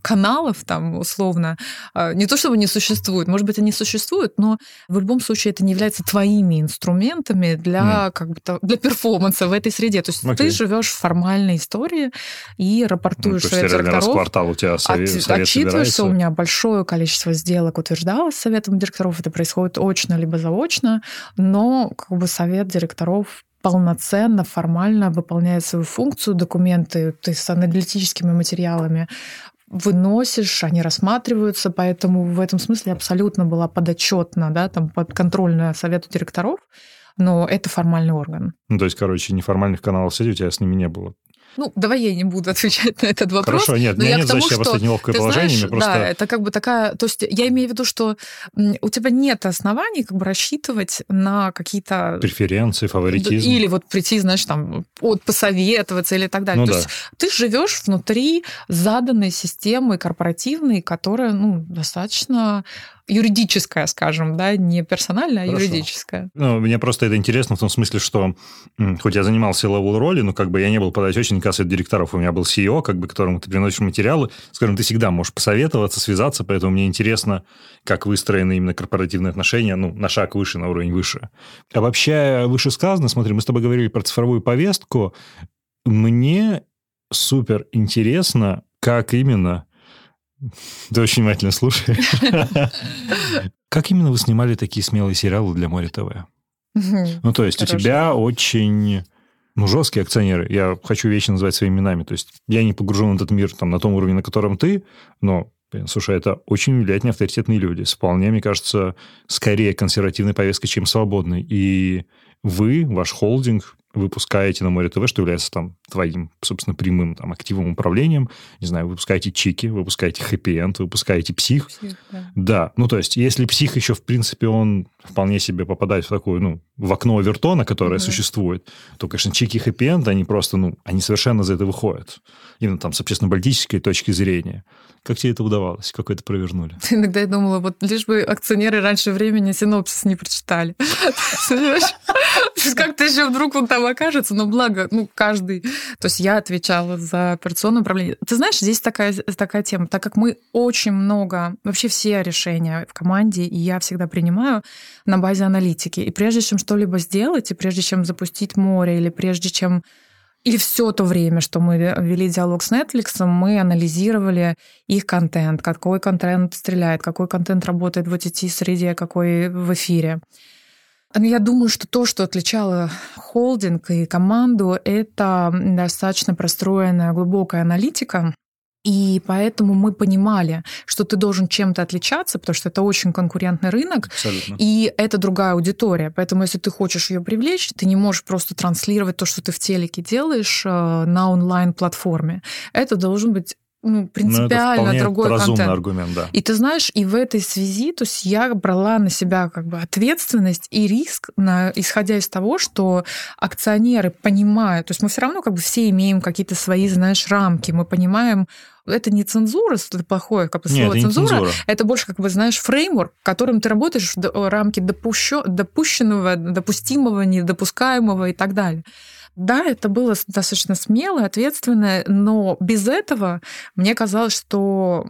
каналов там условно, э, не то чтобы не существует, может быть, они существуют, но в любом случае это не является твоими инструментами для, mm. как бы, для перформанса в этой этой среде. То есть okay. ты живешь в формальной истории и рапортуешь ну, то есть совет раз в квартал у тебя совет, от, совет Отчитываешься, собирается. у меня большое количество сделок утверждалось советом директоров, это происходит очно либо заочно, но как бы совет директоров полноценно, формально выполняет свою функцию, документы ты с аналитическими материалами выносишь, они рассматриваются, поэтому в этом смысле абсолютно была подотчетна, да, там подконтрольная совету директоров но это формальный орган. Ну, то есть, короче, неформальных каналов сети у тебя с ними не было? Ну, давай я не буду отвечать на этот вопрос. Хорошо, нет, но я нет нет защиты, просто неловкое положение. Знаешь, просто... Да, это как бы такая... То есть я имею в виду, что у тебя нет оснований как бы рассчитывать на какие-то... Преференции, фаворитизм. Или вот прийти, знаешь, там, от посоветоваться или так далее. Ну, То да. есть ты живешь внутри заданной системы корпоративной, которая, ну, достаточно юридическая, скажем, да, не персональная, а Хорошо. юридическая. Ну, мне просто это интересно в том смысле, что хоть я занимался level роли, но как бы я не был подать очень кассы директоров. У меня был CEO, как бы, которому ты приносишь материалы, с которым ты всегда можешь посоветоваться, связаться, поэтому мне интересно, как выстроены именно корпоративные отношения, ну, на шаг выше, на уровень выше. Обобщая вышесказанное, смотри, мы с тобой говорили про цифровую повестку. Мне супер интересно, как именно ты очень внимательно слушаешь. Как именно вы снимали такие смелые сериалы для Море ТВ? Ну, то есть у тебя очень ну, жесткие акционеры. Я хочу вещи называть своими именами. То есть я не погружен в этот мир там, на том уровне, на котором ты, но, блин, слушай, это очень влиятельные авторитетные люди с вполне, мне кажется, скорее консервативной повесткой, чем свободной. И вы, ваш холдинг, выпускаете на Море ТВ, что является там твоим, собственно, прямым там, активным управлением. Не знаю, выпускаете чики, выпускаете хэппи-энд, выпускаете псих. псих да. да. Ну, то есть, если псих еще, в принципе, он вполне себе попадает в такую, ну, в окно Вертона, которое mm-hmm. существует, то, конечно, чики и хэппи-энд, они просто, ну, они совершенно за это выходят. Именно там с общественно-политической точки зрения. Как тебе это удавалось? Как это провернули? Иногда я думала, вот лишь бы акционеры раньше времени синопсис не прочитали. Как-то еще вдруг он там окажется, но благо, ну, каждый... То есть я отвечала за операционное управление. Ты знаешь, здесь такая, такая тема. Так как мы очень много, вообще все решения в команде, и я всегда принимаю на базе аналитики. И прежде чем что-либо сделать, и прежде чем запустить море, или прежде чем или все то время, что мы вели диалог с Netflix, мы анализировали их контент, какой контент стреляет, какой контент работает в OTT-среде, какой в эфире. Я думаю, что то, что отличало холдинг и команду, это достаточно простроенная глубокая аналитика, и поэтому мы понимали, что ты должен чем-то отличаться, потому что это очень конкурентный рынок, Абсолютно. и это другая аудитория. Поэтому если ты хочешь ее привлечь, ты не можешь просто транслировать то, что ты в телеке делаешь э, на онлайн-платформе. Это должен быть ну, ну принципиально ну, другой контент. аргумент, да. И ты знаешь, и в этой связи, то есть я брала на себя как бы ответственность и риск, на, исходя из того, что акционеры понимают, то есть мы все равно как бы все имеем какие-то свои, знаешь, рамки, мы понимаем, это не цензура, это плохое как бы слово Нет, цензура, цензура, это больше как бы знаешь фреймворк, которым ты работаешь в допущё, допущенного, допустимого, недопускаемого и так далее. Да, это было достаточно смело, ответственно, но без этого мне казалось, что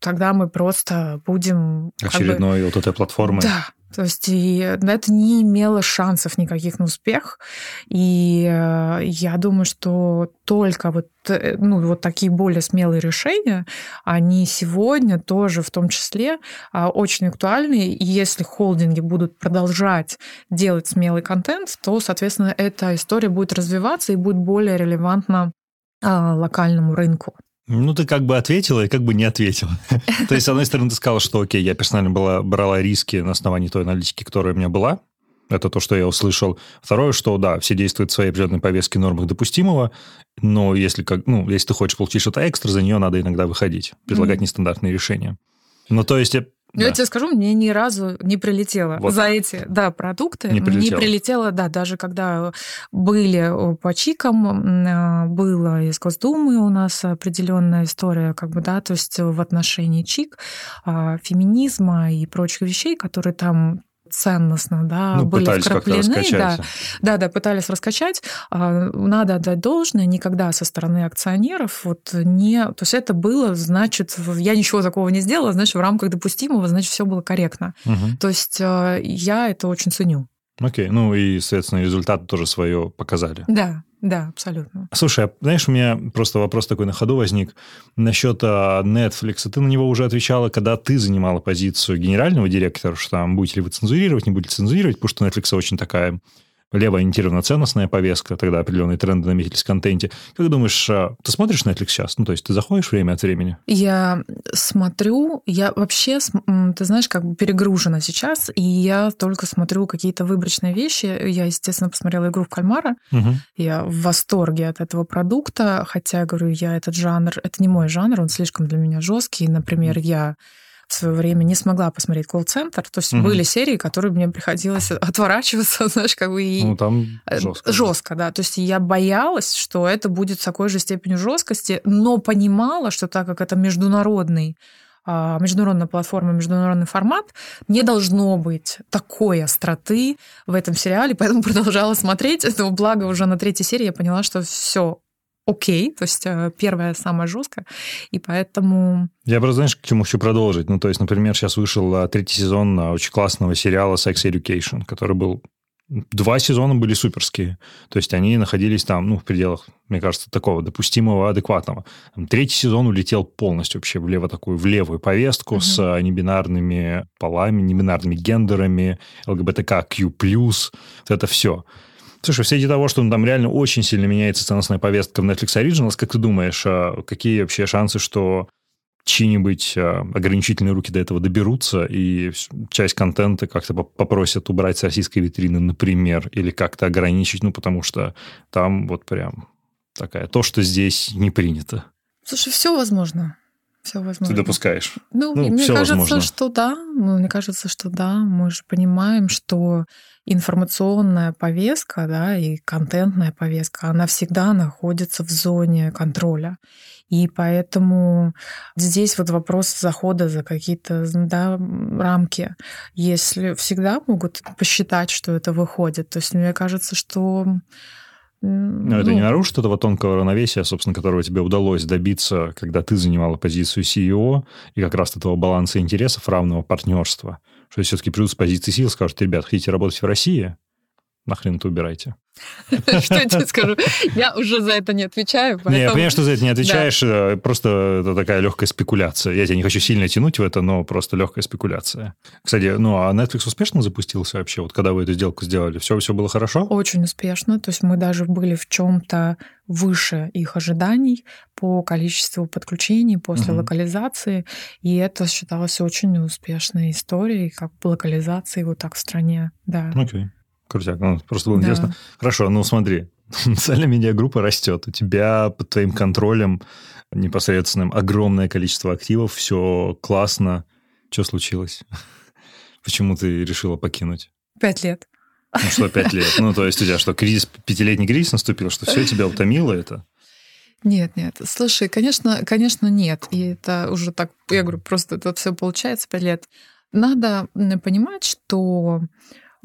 тогда мы просто будем... Очередной бы, вот этой платформы. Да, то есть и это не имело шансов никаких на успех. И э, я думаю, что только вот, э, ну, вот такие более смелые решения, они сегодня тоже в том числе а, очень актуальны. И если холдинги будут продолжать делать смелый контент, то, соответственно, эта история будет развиваться и будет более релевантна а, локальному рынку. Ну, ты как бы ответила и как бы не ответила. То есть, с одной стороны, ты сказала, что, окей, я персонально была, брала риски на основании той аналитики, которая у меня была. Это то, что я услышал. Второе, что, да, все действуют в своей определенной повестке нормах допустимого, но если, как, ну, если ты хочешь получить что-то экстра, за нее надо иногда выходить, предлагать mm-hmm. нестандартные решения. Ну, то есть, ну, да. я тебе скажу, мне ни разу не прилетело вот. за эти да, продукты. Не прилетело. не прилетело, да, даже когда были по чикам, а, было из Госдумы у нас определенная история, как бы, да, то есть в отношении чик, а, феминизма и прочих вещей, которые там ценностно, да, ну, были вкраплены, да, да, да, пытались раскачать. А, надо отдать должное, никогда со стороны акционеров вот не, то есть это было, значит, я ничего такого не сделала, значит, в рамках допустимого, значит, все было корректно. Угу. То есть а, я это очень ценю. Окей, ну и, соответственно, результаты тоже свое показали. Да, да, абсолютно. Слушай, а, знаешь, у меня просто вопрос такой на ходу возник насчет а, Netflix. Ты на него уже отвечала, когда ты занимала позицию генерального директора, что там будете ли вы цензурировать, не будете цензурировать, потому что Netflix очень такая левоориентированная ценностная повестка, тогда определенные тренды наметились в контенте. Как думаешь, а, ты смотришь Netflix сейчас? Ну, то есть ты заходишь время от времени? Я смотрю, я вообще, ты знаешь, как бы перегружена сейчас, и я только смотрю какие-то выборочные вещи. Я, естественно, посмотрела «Игру в кальмара». Угу. Я в восторге от этого продукта, хотя, говорю, я этот жанр, это не мой жанр, он слишком для меня жесткий. Например, я в свое время не смогла посмотреть колл-центр. То есть угу. были серии, которые мне приходилось отворачиваться, знаешь, как бы и... Ну, там жестко. Жестко, да. То есть я боялась, что это будет с такой же степенью жесткости, но понимала, что так как это международный а, международная платформа, международный формат, не должно быть такой остроты в этом сериале, поэтому продолжала смотреть. Но благо уже на третьей серии я поняла, что все окей, то есть э, первая самая жесткая, и поэтому... Я просто, знаешь, к чему хочу продолжить. Ну, то есть, например, сейчас вышел э, третий сезон э, очень классного сериала Sex Education, который был Два сезона были суперские. То есть они находились там, ну, в пределах, мне кажется, такого допустимого, адекватного. Третий сезон улетел полностью вообще влево такую, в левую повестку uh-huh. с небинарными полами, небинарными гендерами, ЛГБТК, Q+, вот это все. Слушай, в свете того, что ну, там реально очень сильно меняется ценностная повестка в Netflix Originals, как ты думаешь, а какие вообще шансы, что чьи-нибудь а, ограничительные руки до этого доберутся, и часть контента как-то попросят убрать с российской витрины, например, или как-то ограничить, ну, потому что там вот прям такая, то, что здесь не принято. Слушай, все возможно. Все возможно. Ты допускаешь? Ну, ну мне кажется, возможно. что да. Ну, мне кажется, что да. Мы же понимаем, что информационная повестка, да, и контентная повестка, она всегда находится в зоне контроля. И поэтому здесь вот вопрос захода за какие-то да, рамки. Если всегда могут посчитать, что это выходит. То есть мне кажется, что но ну, это не нарушит этого тонкого равновесия, собственно, которого тебе удалось добиться, когда ты занимала позицию CEO, и как раз этого баланса интересов, равного партнерства что все-таки придут с позиции сил, скажут, ребят, хотите работать в России? Нахрен это убирайте. Что я тебе скажу? Я уже за это не отвечаю. Не, я понимаю, что за это не отвечаешь. Э, просто это такая легкая спекуляция. Я тебя не хочу сильно тянуть в это, но просто легкая спекуляция. Кстати, ну а Netflix успешно запустился вообще? Вот когда вы эту сделку сделали, все, все было хорошо? Очень успешно. То есть мы даже были в чем-то выше их ожиданий по количеству подключений после угу. локализации. И это считалось очень успешной историей, как локализации вот так в стране. Да. Окей. Крутяк. Ну, просто было да. интересно. Хорошо, ну смотри, социальная медиагруппа растет. У тебя под твоим контролем непосредственным огромное количество активов, все классно. Что случилось? Почему ты решила покинуть? Пять лет. Ну что, пять лет? Ну, то есть у тебя что, кризис, пятилетний кризис наступил, что все тебя утомило это? Нет, нет. Слушай, конечно, конечно, нет. И это уже так, я говорю, просто это все получается пять лет. Надо понимать, что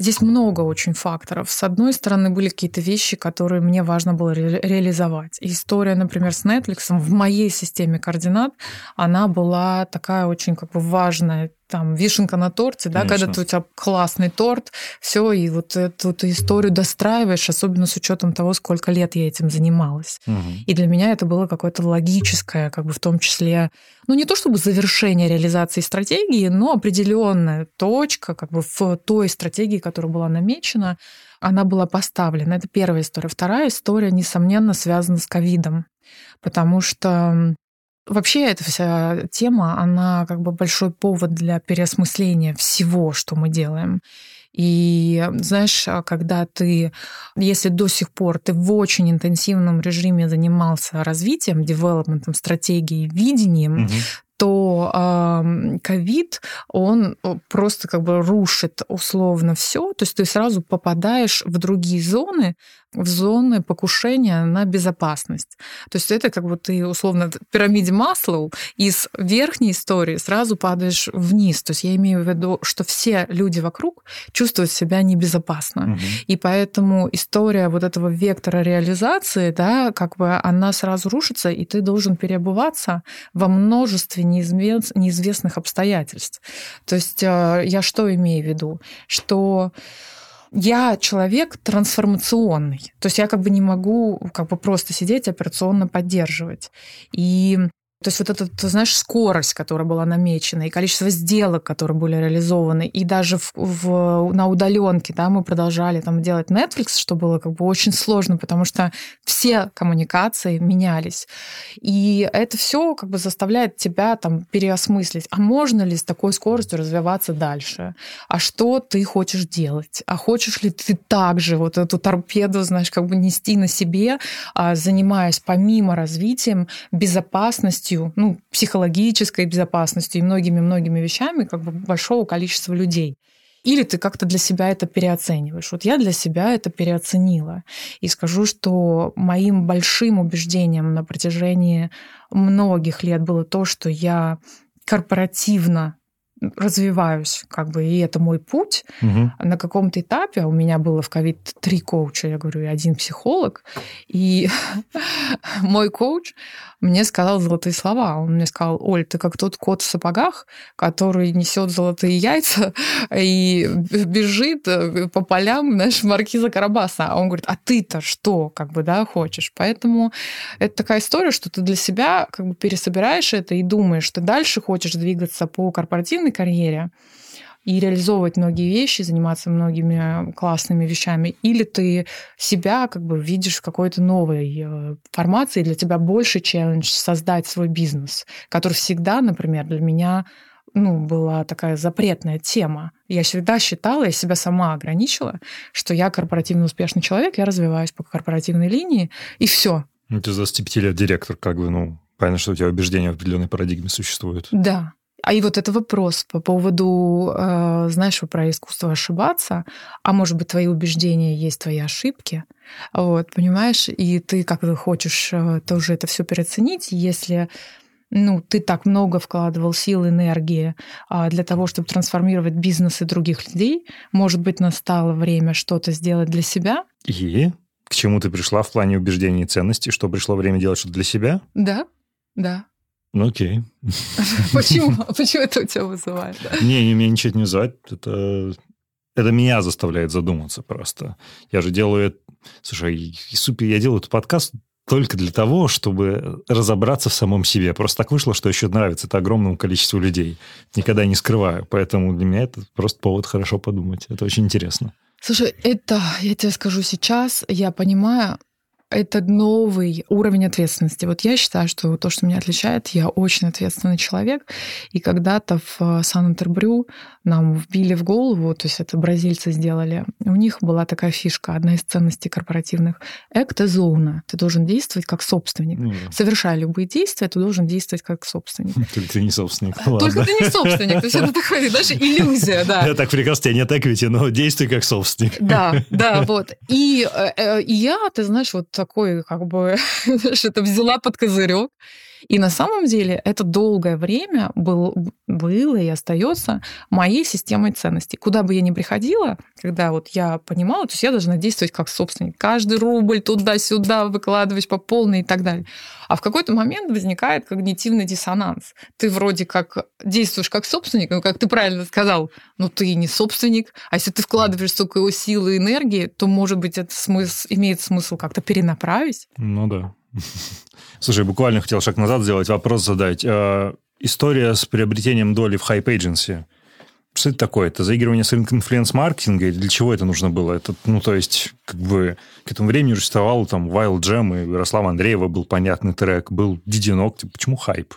Здесь много очень факторов. С одной стороны, были какие-то вещи, которые мне важно было ре- реализовать. История, например, с Netflix в моей системе координат, она была такая очень как бы важная там вишенка на торте, да, Конечно. когда ты, у тебя классный торт, все, и вот эту, эту историю достраиваешь, особенно с учетом того, сколько лет я этим занималась. Угу. И для меня это было какое-то логическое, как бы в том числе, ну не то чтобы завершение реализации стратегии, но определенная точка, как бы в той стратегии, которая была намечена, она была поставлена. Это первая история. Вторая история, несомненно, связана с ковидом, потому что вообще эта вся тема, она как бы большой повод для переосмысления всего, что мы делаем. И знаешь, когда ты, если до сих пор ты в очень интенсивном режиме занимался развитием, девелопментом, стратегией, видением, угу то ковид, он э, просто как бы рушит условно все, то есть ты сразу попадаешь в другие зоны, в зоны покушения на безопасность. То есть это как бы ты условно в пирамиде Маслоу из верхней истории сразу падаешь вниз. То есть я имею в виду, что все люди вокруг чувствуют себя небезопасно. Угу. И поэтому история вот этого вектора реализации, да, как бы она сразу рушится, и ты должен переобуваться во множестве неизвестных обстоятельств. То есть э, я что имею в виду? Что я человек трансформационный. То есть я как бы не могу как бы просто сидеть операционно поддерживать. И то есть вот эта, ты знаешь, скорость, которая была намечена, и количество сделок, которые были реализованы, и даже в, в, на удаленке, да, мы продолжали там делать Netflix, что было как бы очень сложно, потому что все коммуникации менялись. И это все как бы заставляет тебя там переосмыслить, а можно ли с такой скоростью развиваться дальше? А что ты хочешь делать? А хочешь ли ты также вот эту торпеду, знаешь, как бы нести на себе, а, занимаясь помимо развитием безопасностью безопасностью, ну, психологической безопасностью и многими-многими вещами как бы большого количества людей. Или ты как-то для себя это переоцениваешь. Вот я для себя это переоценила. И скажу, что моим большим убеждением на протяжении многих лет было то, что я корпоративно развиваюсь, как бы, и это мой путь. Угу. На каком-то этапе у меня было в ковид три коуча, я говорю, и один психолог, и мой коуч мне сказал золотые слова. Он мне сказал, Оль, ты как тот кот в сапогах, который несет золотые яйца и бежит э, по полям, знаешь, маркиза Карабаса. А он говорит, а ты-то что, как бы, да, хочешь? Поэтому это такая история, что ты для себя как бы пересобираешь это и думаешь, ты дальше хочешь двигаться по корпоративной карьере, и реализовывать многие вещи, заниматься многими классными вещами, или ты себя как бы видишь в какой-то новой э, формации, для тебя больше челлендж создать свой бизнес, который всегда, например, для меня ну, была такая запретная тема. Я всегда считала, я себя сама ограничила, что я корпоративно успешный человек, я развиваюсь по корпоративной линии, и все. Ну, ты за 25 лет директор, как бы, ну, понятно, что у тебя убеждения в определенной парадигме существуют. Да, а и вот это вопрос по поводу, э, знаешь, про искусство ошибаться, а может быть, твои убеждения есть твои ошибки, вот, понимаешь, и ты как то хочешь э, тоже это все переоценить, если ну, ты так много вкладывал сил, энергии а, для того, чтобы трансформировать бизнесы других людей, может быть, настало время что-то сделать для себя. И к чему ты пришла в плане убеждений и ценностей? Что пришло время делать что-то для себя? Да, да. Ну, окей. Почему? Почему это у тебя вызывает? Не, не, меня ничего не вызывает. Это, это меня заставляет задуматься просто. Я же делаю... Слушай, супер, я делаю этот подкаст только для того, чтобы разобраться в самом себе. Просто так вышло, что еще нравится это огромному количеству людей. Никогда не скрываю. Поэтому для меня это просто повод хорошо подумать. Это очень интересно. Слушай, это, я тебе скажу сейчас, я понимаю, это новый уровень ответственности. Вот я считаю, что то, что меня отличает, я очень ответственный человек. И когда-то в э, Сан-Интербрю нам вбили в голову, то есть это бразильцы сделали, у них была такая фишка, одна из ценностей корпоративных. Экта зона. Ты должен действовать как собственник. Да. Совершая любые действия, ты должен действовать как собственник. Только ты не собственник. Только ты не собственник. То есть это такая, даже иллюзия, да. Я так прекрасно, тебя нет эквити, но действуй как собственник. Да, да, вот. И, э, э, и я, ты знаешь, вот такой, как бы, это взяла под козырек. И на самом деле это долгое время был, было и остается моей системой ценностей. Куда бы я ни приходила, когда вот я понимала, то есть я должна действовать как собственник. Каждый рубль туда-сюда выкладывать по полной и так далее. А в какой-то момент возникает когнитивный диссонанс. Ты вроде как действуешь как собственник, но, как ты правильно сказал, ну ты не собственник, а если ты вкладываешь столько силы и энергии, то, может быть, это смысл, имеет смысл как-то перенаправить. Ну да. Слушай, буквально хотел шаг назад сделать, вопрос задать. Э, история с приобретением доли в Hype Agency. Что это такое? Это заигрывание с рынком инфлюенс-маркетинга? Или для чего это нужно было? Это, ну, то есть, как бы, к этому времени уже существовал там Wild Jam, и Ярослава Андреева был понятный трек, был Дидинок. Типа, почему хайп?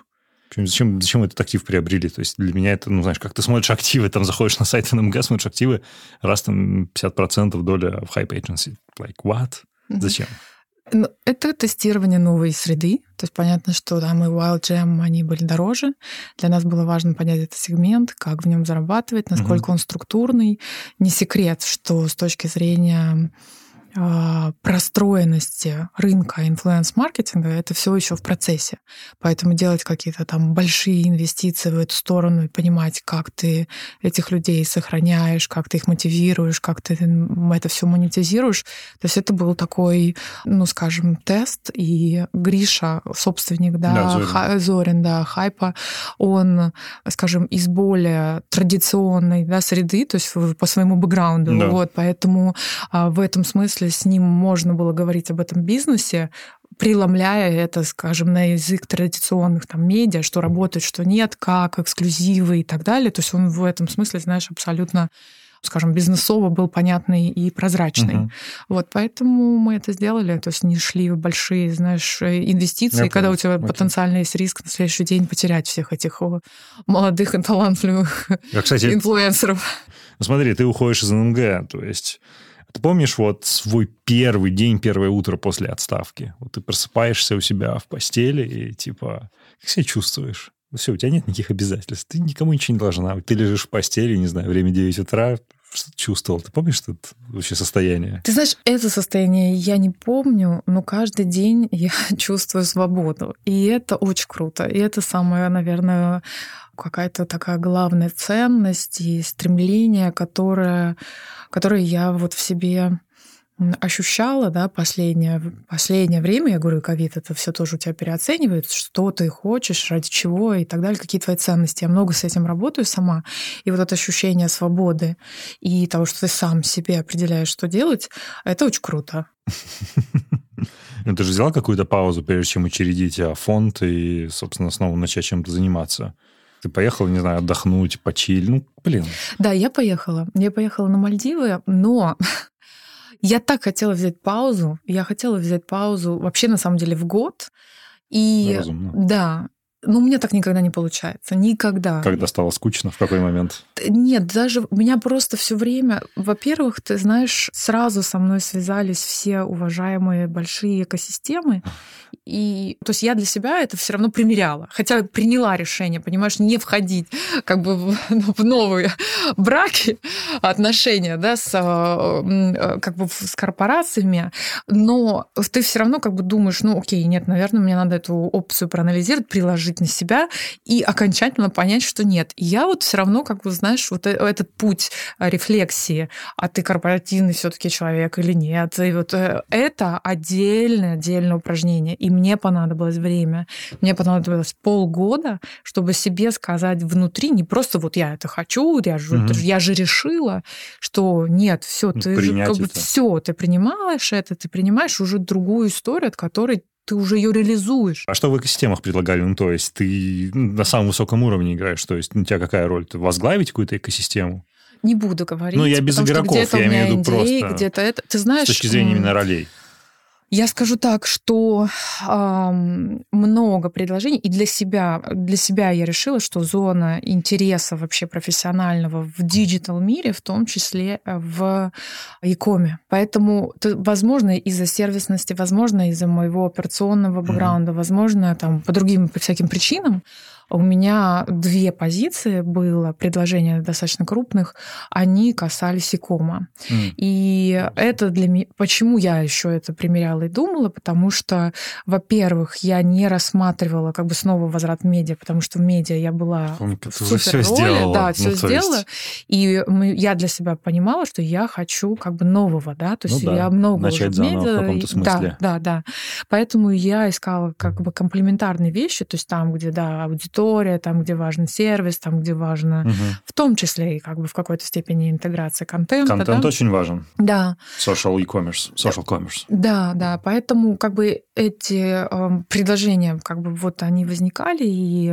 Зачем, зачем этот актив приобрели? То есть для меня это, ну, знаешь, как ты смотришь активы, там заходишь на сайт НМГ, смотришь активы, раз там 50% доля в Hype Agency. Like, what? Зачем? Ну, это тестирование новой среды. То есть понятно, что там и Wild Jam, они были дороже. Для нас было важно понять этот сегмент, как в нем зарабатывать, насколько угу. он структурный. Не секрет, что с точки зрения простроенности рынка инфлюенс-маркетинга, это все еще в процессе. Поэтому делать какие-то там большие инвестиции в эту сторону и понимать, как ты этих людей сохраняешь, как ты их мотивируешь, как ты это все монетизируешь. То есть это был такой, ну, скажем, тест. И Гриша, собственник, да, да Зорин. Ха, Зорин, да, Хайпа, он, скажем, из более традиционной да, среды, то есть по своему бэкграунду. Да. Вот, поэтому а, в этом смысле с ним можно было говорить об этом бизнесе, преломляя это, скажем, на язык традиционных там медиа, что работает, что нет, как, эксклюзивы и так далее. То есть он в этом смысле, знаешь, абсолютно скажем, бизнесово был понятный и прозрачный. Uh-huh. Вот, поэтому мы это сделали, то есть не шли в большие, знаешь, инвестиции, Я когда понял. у тебя okay. потенциально есть риск на следующий день потерять всех этих молодых и талантливых Я, кстати, инфлюенсеров. Ну, смотри, ты уходишь из ННГ, то есть ты помнишь вот свой первый день, первое утро после отставки? Вот ты просыпаешься у себя в постели и типа, как себя чувствуешь? Ну все, у тебя нет никаких обязательств. Ты никому ничего не должна. Ты лежишь в постели, не знаю, время 9 утра, что ты чувствовал? Ты помнишь это вообще состояние? Ты знаешь, это состояние я не помню, но каждый день я чувствую свободу. И это очень круто. И это самое, наверное, какая-то такая главная ценность и стремление, которое, которое я вот в себе ощущала, да, последнее, последнее время, я говорю, ковид, это все тоже у тебя переоценивается, что ты хочешь, ради чего и так далее, какие твои ценности. Я много с этим работаю сама. И вот это ощущение свободы и того, что ты сам себе определяешь, что делать, это очень круто. Ну, ты же взяла какую-то паузу, прежде чем учредить а, фонд и, собственно, снова начать чем-то заниматься? Ты поехала, не знаю, отдохнуть, почилить. Ну, блин. Да, я поехала. Я поехала на Мальдивы, но я так хотела взять паузу. Я хотела взять паузу вообще, на самом деле, в год. И Разумно. да, ну, у меня так никогда не получается. Никогда. Когда стало скучно? В какой момент? Нет, даже у меня просто все время... Во-первых, ты знаешь, сразу со мной связались все уважаемые большие экосистемы. И, то есть я для себя это все равно примеряла. Хотя приняла решение, понимаешь, не входить как бы в, в новые браки, отношения, да, с, э, как бы с корпорациями. Но ты все равно как бы думаешь, ну, окей, нет, наверное, мне надо эту опцию проанализировать, приложить положить на себя и окончательно понять, что нет. И я вот все равно, как бы, знаешь, вот э, этот путь э, рефлексии, а ты корпоративный все-таки человек или нет, и вот э, это отдельное, отдельное упражнение. И мне понадобилось время. Мне понадобилось полгода, чтобы себе сказать внутри, не просто вот я это хочу, я же, угу. я же решила, что нет, все, ты же как бы все, ты принимаешь это, ты принимаешь уже другую историю, от которой ты уже ее реализуешь. А что в экосистемах предлагали? Ну, то есть ты на самом высоком уровне играешь, то есть у тебя какая роль? Ты возглавить какую-то экосистему? Не буду говорить. Ну, я без игроков, я имею в виду просто... Где-то это... Ты знаешь... С точки зрения именно ролей. Я скажу так, что э, много предложений, и для себя, для себя я решила, что зона интереса вообще профессионального в digital мире, в том числе э, в e-com е. Поэтому, возможно, из-за сервисности, возможно, из-за моего операционного бэкграунда, mm-hmm. возможно, там, по другим по всяким причинам, у меня две позиции было, предложения достаточно крупных, они касались икома. Mm. И это для меня... Почему я еще это примеряла и думала? Потому что, во-первых, я не рассматривала как бы снова возврат в медиа, потому что в медиа я была Ты в супер все роли, сделала. да, все ну, сделала. Есть... И я для себя понимала, что я хочу как бы нового, да, то есть ну, да. я много Начать уже в медиа. в каком-то смысле. Да, да, да. Поэтому я искала как бы комплементарные вещи, то есть там, где, да, аудитория история, там, где важен сервис, там, где важно, угу. в том числе и как бы в какой-то степени интеграция контента. Контент да? очень важен. Да. Social e-commerce, social commerce. Да, да, поэтому как бы эти э, предложения, как бы вот они возникали, и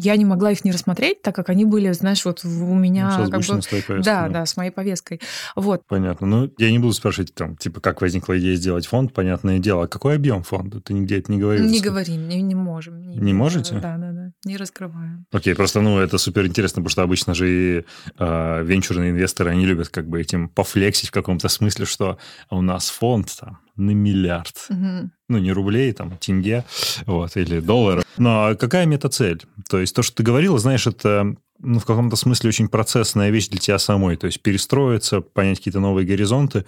я не могла их не рассмотреть, так как они были, знаешь, вот у меня... Ну, как бы, с твоей повесткой. Да, да, с моей повесткой. Вот. Понятно. Ну, я не буду спрашивать, там, типа, как возникла идея сделать фонд, понятное дело. А какой объем фонда? Ты нигде это не говорил? Не говорим, не, не можем. Не, не можете? Да, да, да. Не раскрываем. Окей, просто, ну, это супер интересно, потому что обычно же и э, венчурные инвесторы, они любят как бы этим пофлексить в каком-то смысле, что у нас фонд там на миллиард. Угу. Ну, не рублей, там, тенге, вот, или долларов. Но какая мета-цель? То есть то, что ты говорила, знаешь, это ну, в каком-то смысле очень процессная вещь для тебя самой. То есть перестроиться, понять какие-то новые горизонты.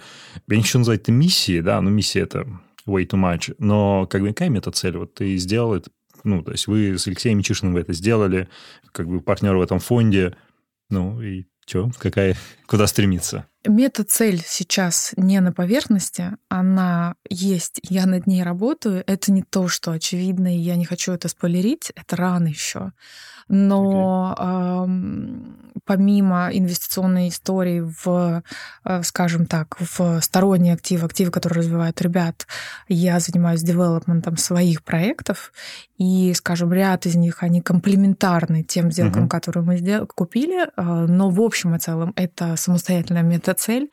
Я не хочу назвать это миссией, да, но миссия это way too much. Но как бы какая мета-цель? Вот ты сделал это, ну, то есть вы с Алексеем Мичишиным это сделали, как бы партнер в этом фонде, ну, и что, какая, куда стремиться? Мета-цель сейчас не на поверхности, она есть, я над ней работаю. Это не то, что очевидно, и я не хочу это спойлерить, это рано еще. Но okay. помимо инвестиционной истории в, э, скажем так, в сторонние активы, активы, которые развивают ребят, я занимаюсь девелопментом своих проектов, и, скажем, ряд из них, они комплементарны тем сделкам, uh-huh. которые мы сдел- купили, э, но в общем и целом это самостоятельная мета-цель,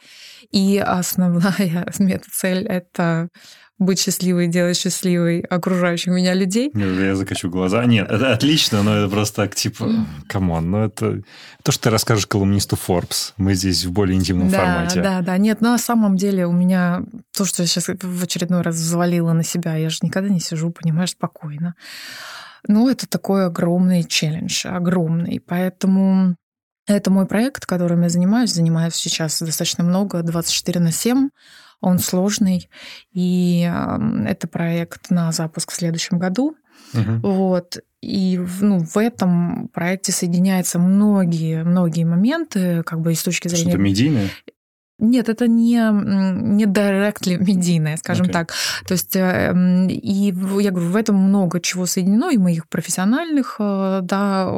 и основная мета-цель — это быть счастливой, делать счастливой окружающих меня людей. Я закачу глаза. Нет, это отлично, но это просто так, типа, come on, ну это то, что ты расскажешь колумнисту Forbes. Мы здесь в более интимном да, формате. Да, да, нет, на самом деле у меня то, что я сейчас в очередной раз взвалила на себя, я же никогда не сижу, понимаешь, спокойно. Ну, это такой огромный челлендж, огромный. Поэтому это мой проект, которым я занимаюсь. Занимаюсь сейчас достаточно много, 24 на 7 он сложный, и это проект на запуск в следующем году. Угу. Вот. И ну, в этом проекте соединяются многие, многие моменты, как бы и с точки зрения... Что-то медийное? Нет, это не, не directly медийное, скажем okay. так. То есть, эм, и я говорю, в этом много чего соединено, и моих профессиональных, э, да,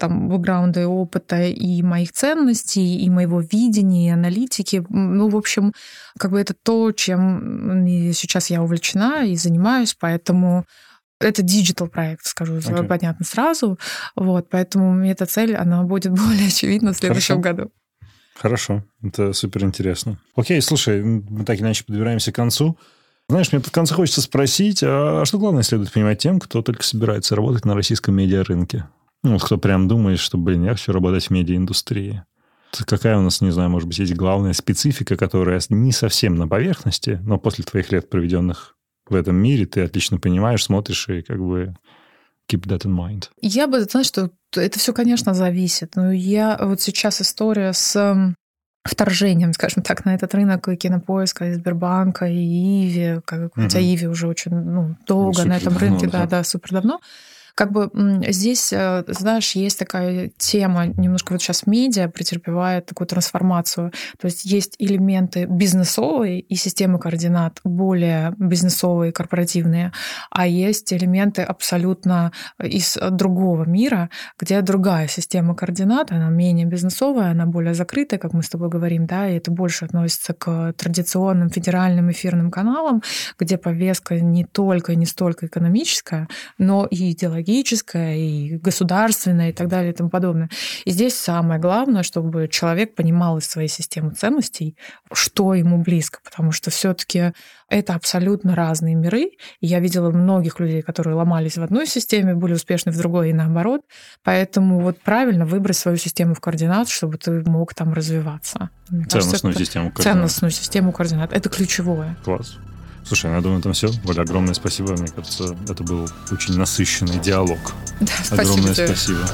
там, бэкграунда и опыта, и моих ценностей, и моего видения, и аналитики. Ну, в общем, как бы это то, чем сейчас я увлечена и занимаюсь, поэтому это digital проект, скажу окей. понятно сразу. Вот, поэтому эта цель, она будет более очевидна в следующем Хорошо. году. Хорошо, это супер интересно. Окей, слушай, мы так иначе подбираемся к концу. Знаешь, мне под конце хочется спросить, а что главное следует понимать тем, кто только собирается работать на российском медиарынке? Ну, кто прям думает, что, блин, я хочу работать в медиаиндустрии. Какая у нас, не знаю, может быть, есть главная специфика, которая не совсем на поверхности, но после твоих лет, проведенных в этом мире, ты отлично понимаешь, смотришь и как бы keep that in mind? Я бы, знаешь, что это все, конечно, зависит. Но я вот сейчас история с вторжением, скажем так, на этот рынок и кинопоиска, и Сбербанка, и Иви, как, хотя Иви уже очень ну, долго ну, на этом рынке, да, да, супер давно. Как бы здесь, э, знаешь, есть такая тема, немножко вот сейчас медиа претерпевает такую трансформацию. То есть есть элементы бизнесовые и системы координат более бизнесовые, корпоративные, а есть элементы абсолютно из другого мира, где другая система координат, она менее бизнесовая, она более закрытая, как мы с тобой говорим, да, и это больше относится к традиционным федеральным эфирным каналам, где повестка не только и не столько экономическая, но и идеологическая идеологическое, и государственное, и так далее, и тому подобное. И здесь самое главное, чтобы человек понимал из своей системы ценностей, что ему близко, потому что все таки это абсолютно разные миры. И я видела многих людей, которые ломались в одной системе, были успешны в другой и наоборот. Поэтому вот правильно выбрать свою систему в координат, чтобы ты мог там развиваться. Мне ценностную кажется, систему координат. Ценностную систему координат. Это ключевое. Класс. Слушай, я думаю, там все. Оля, огромное спасибо. Мне кажется, это был очень насыщенный диалог. Да, спасибо огромное тебе. спасибо.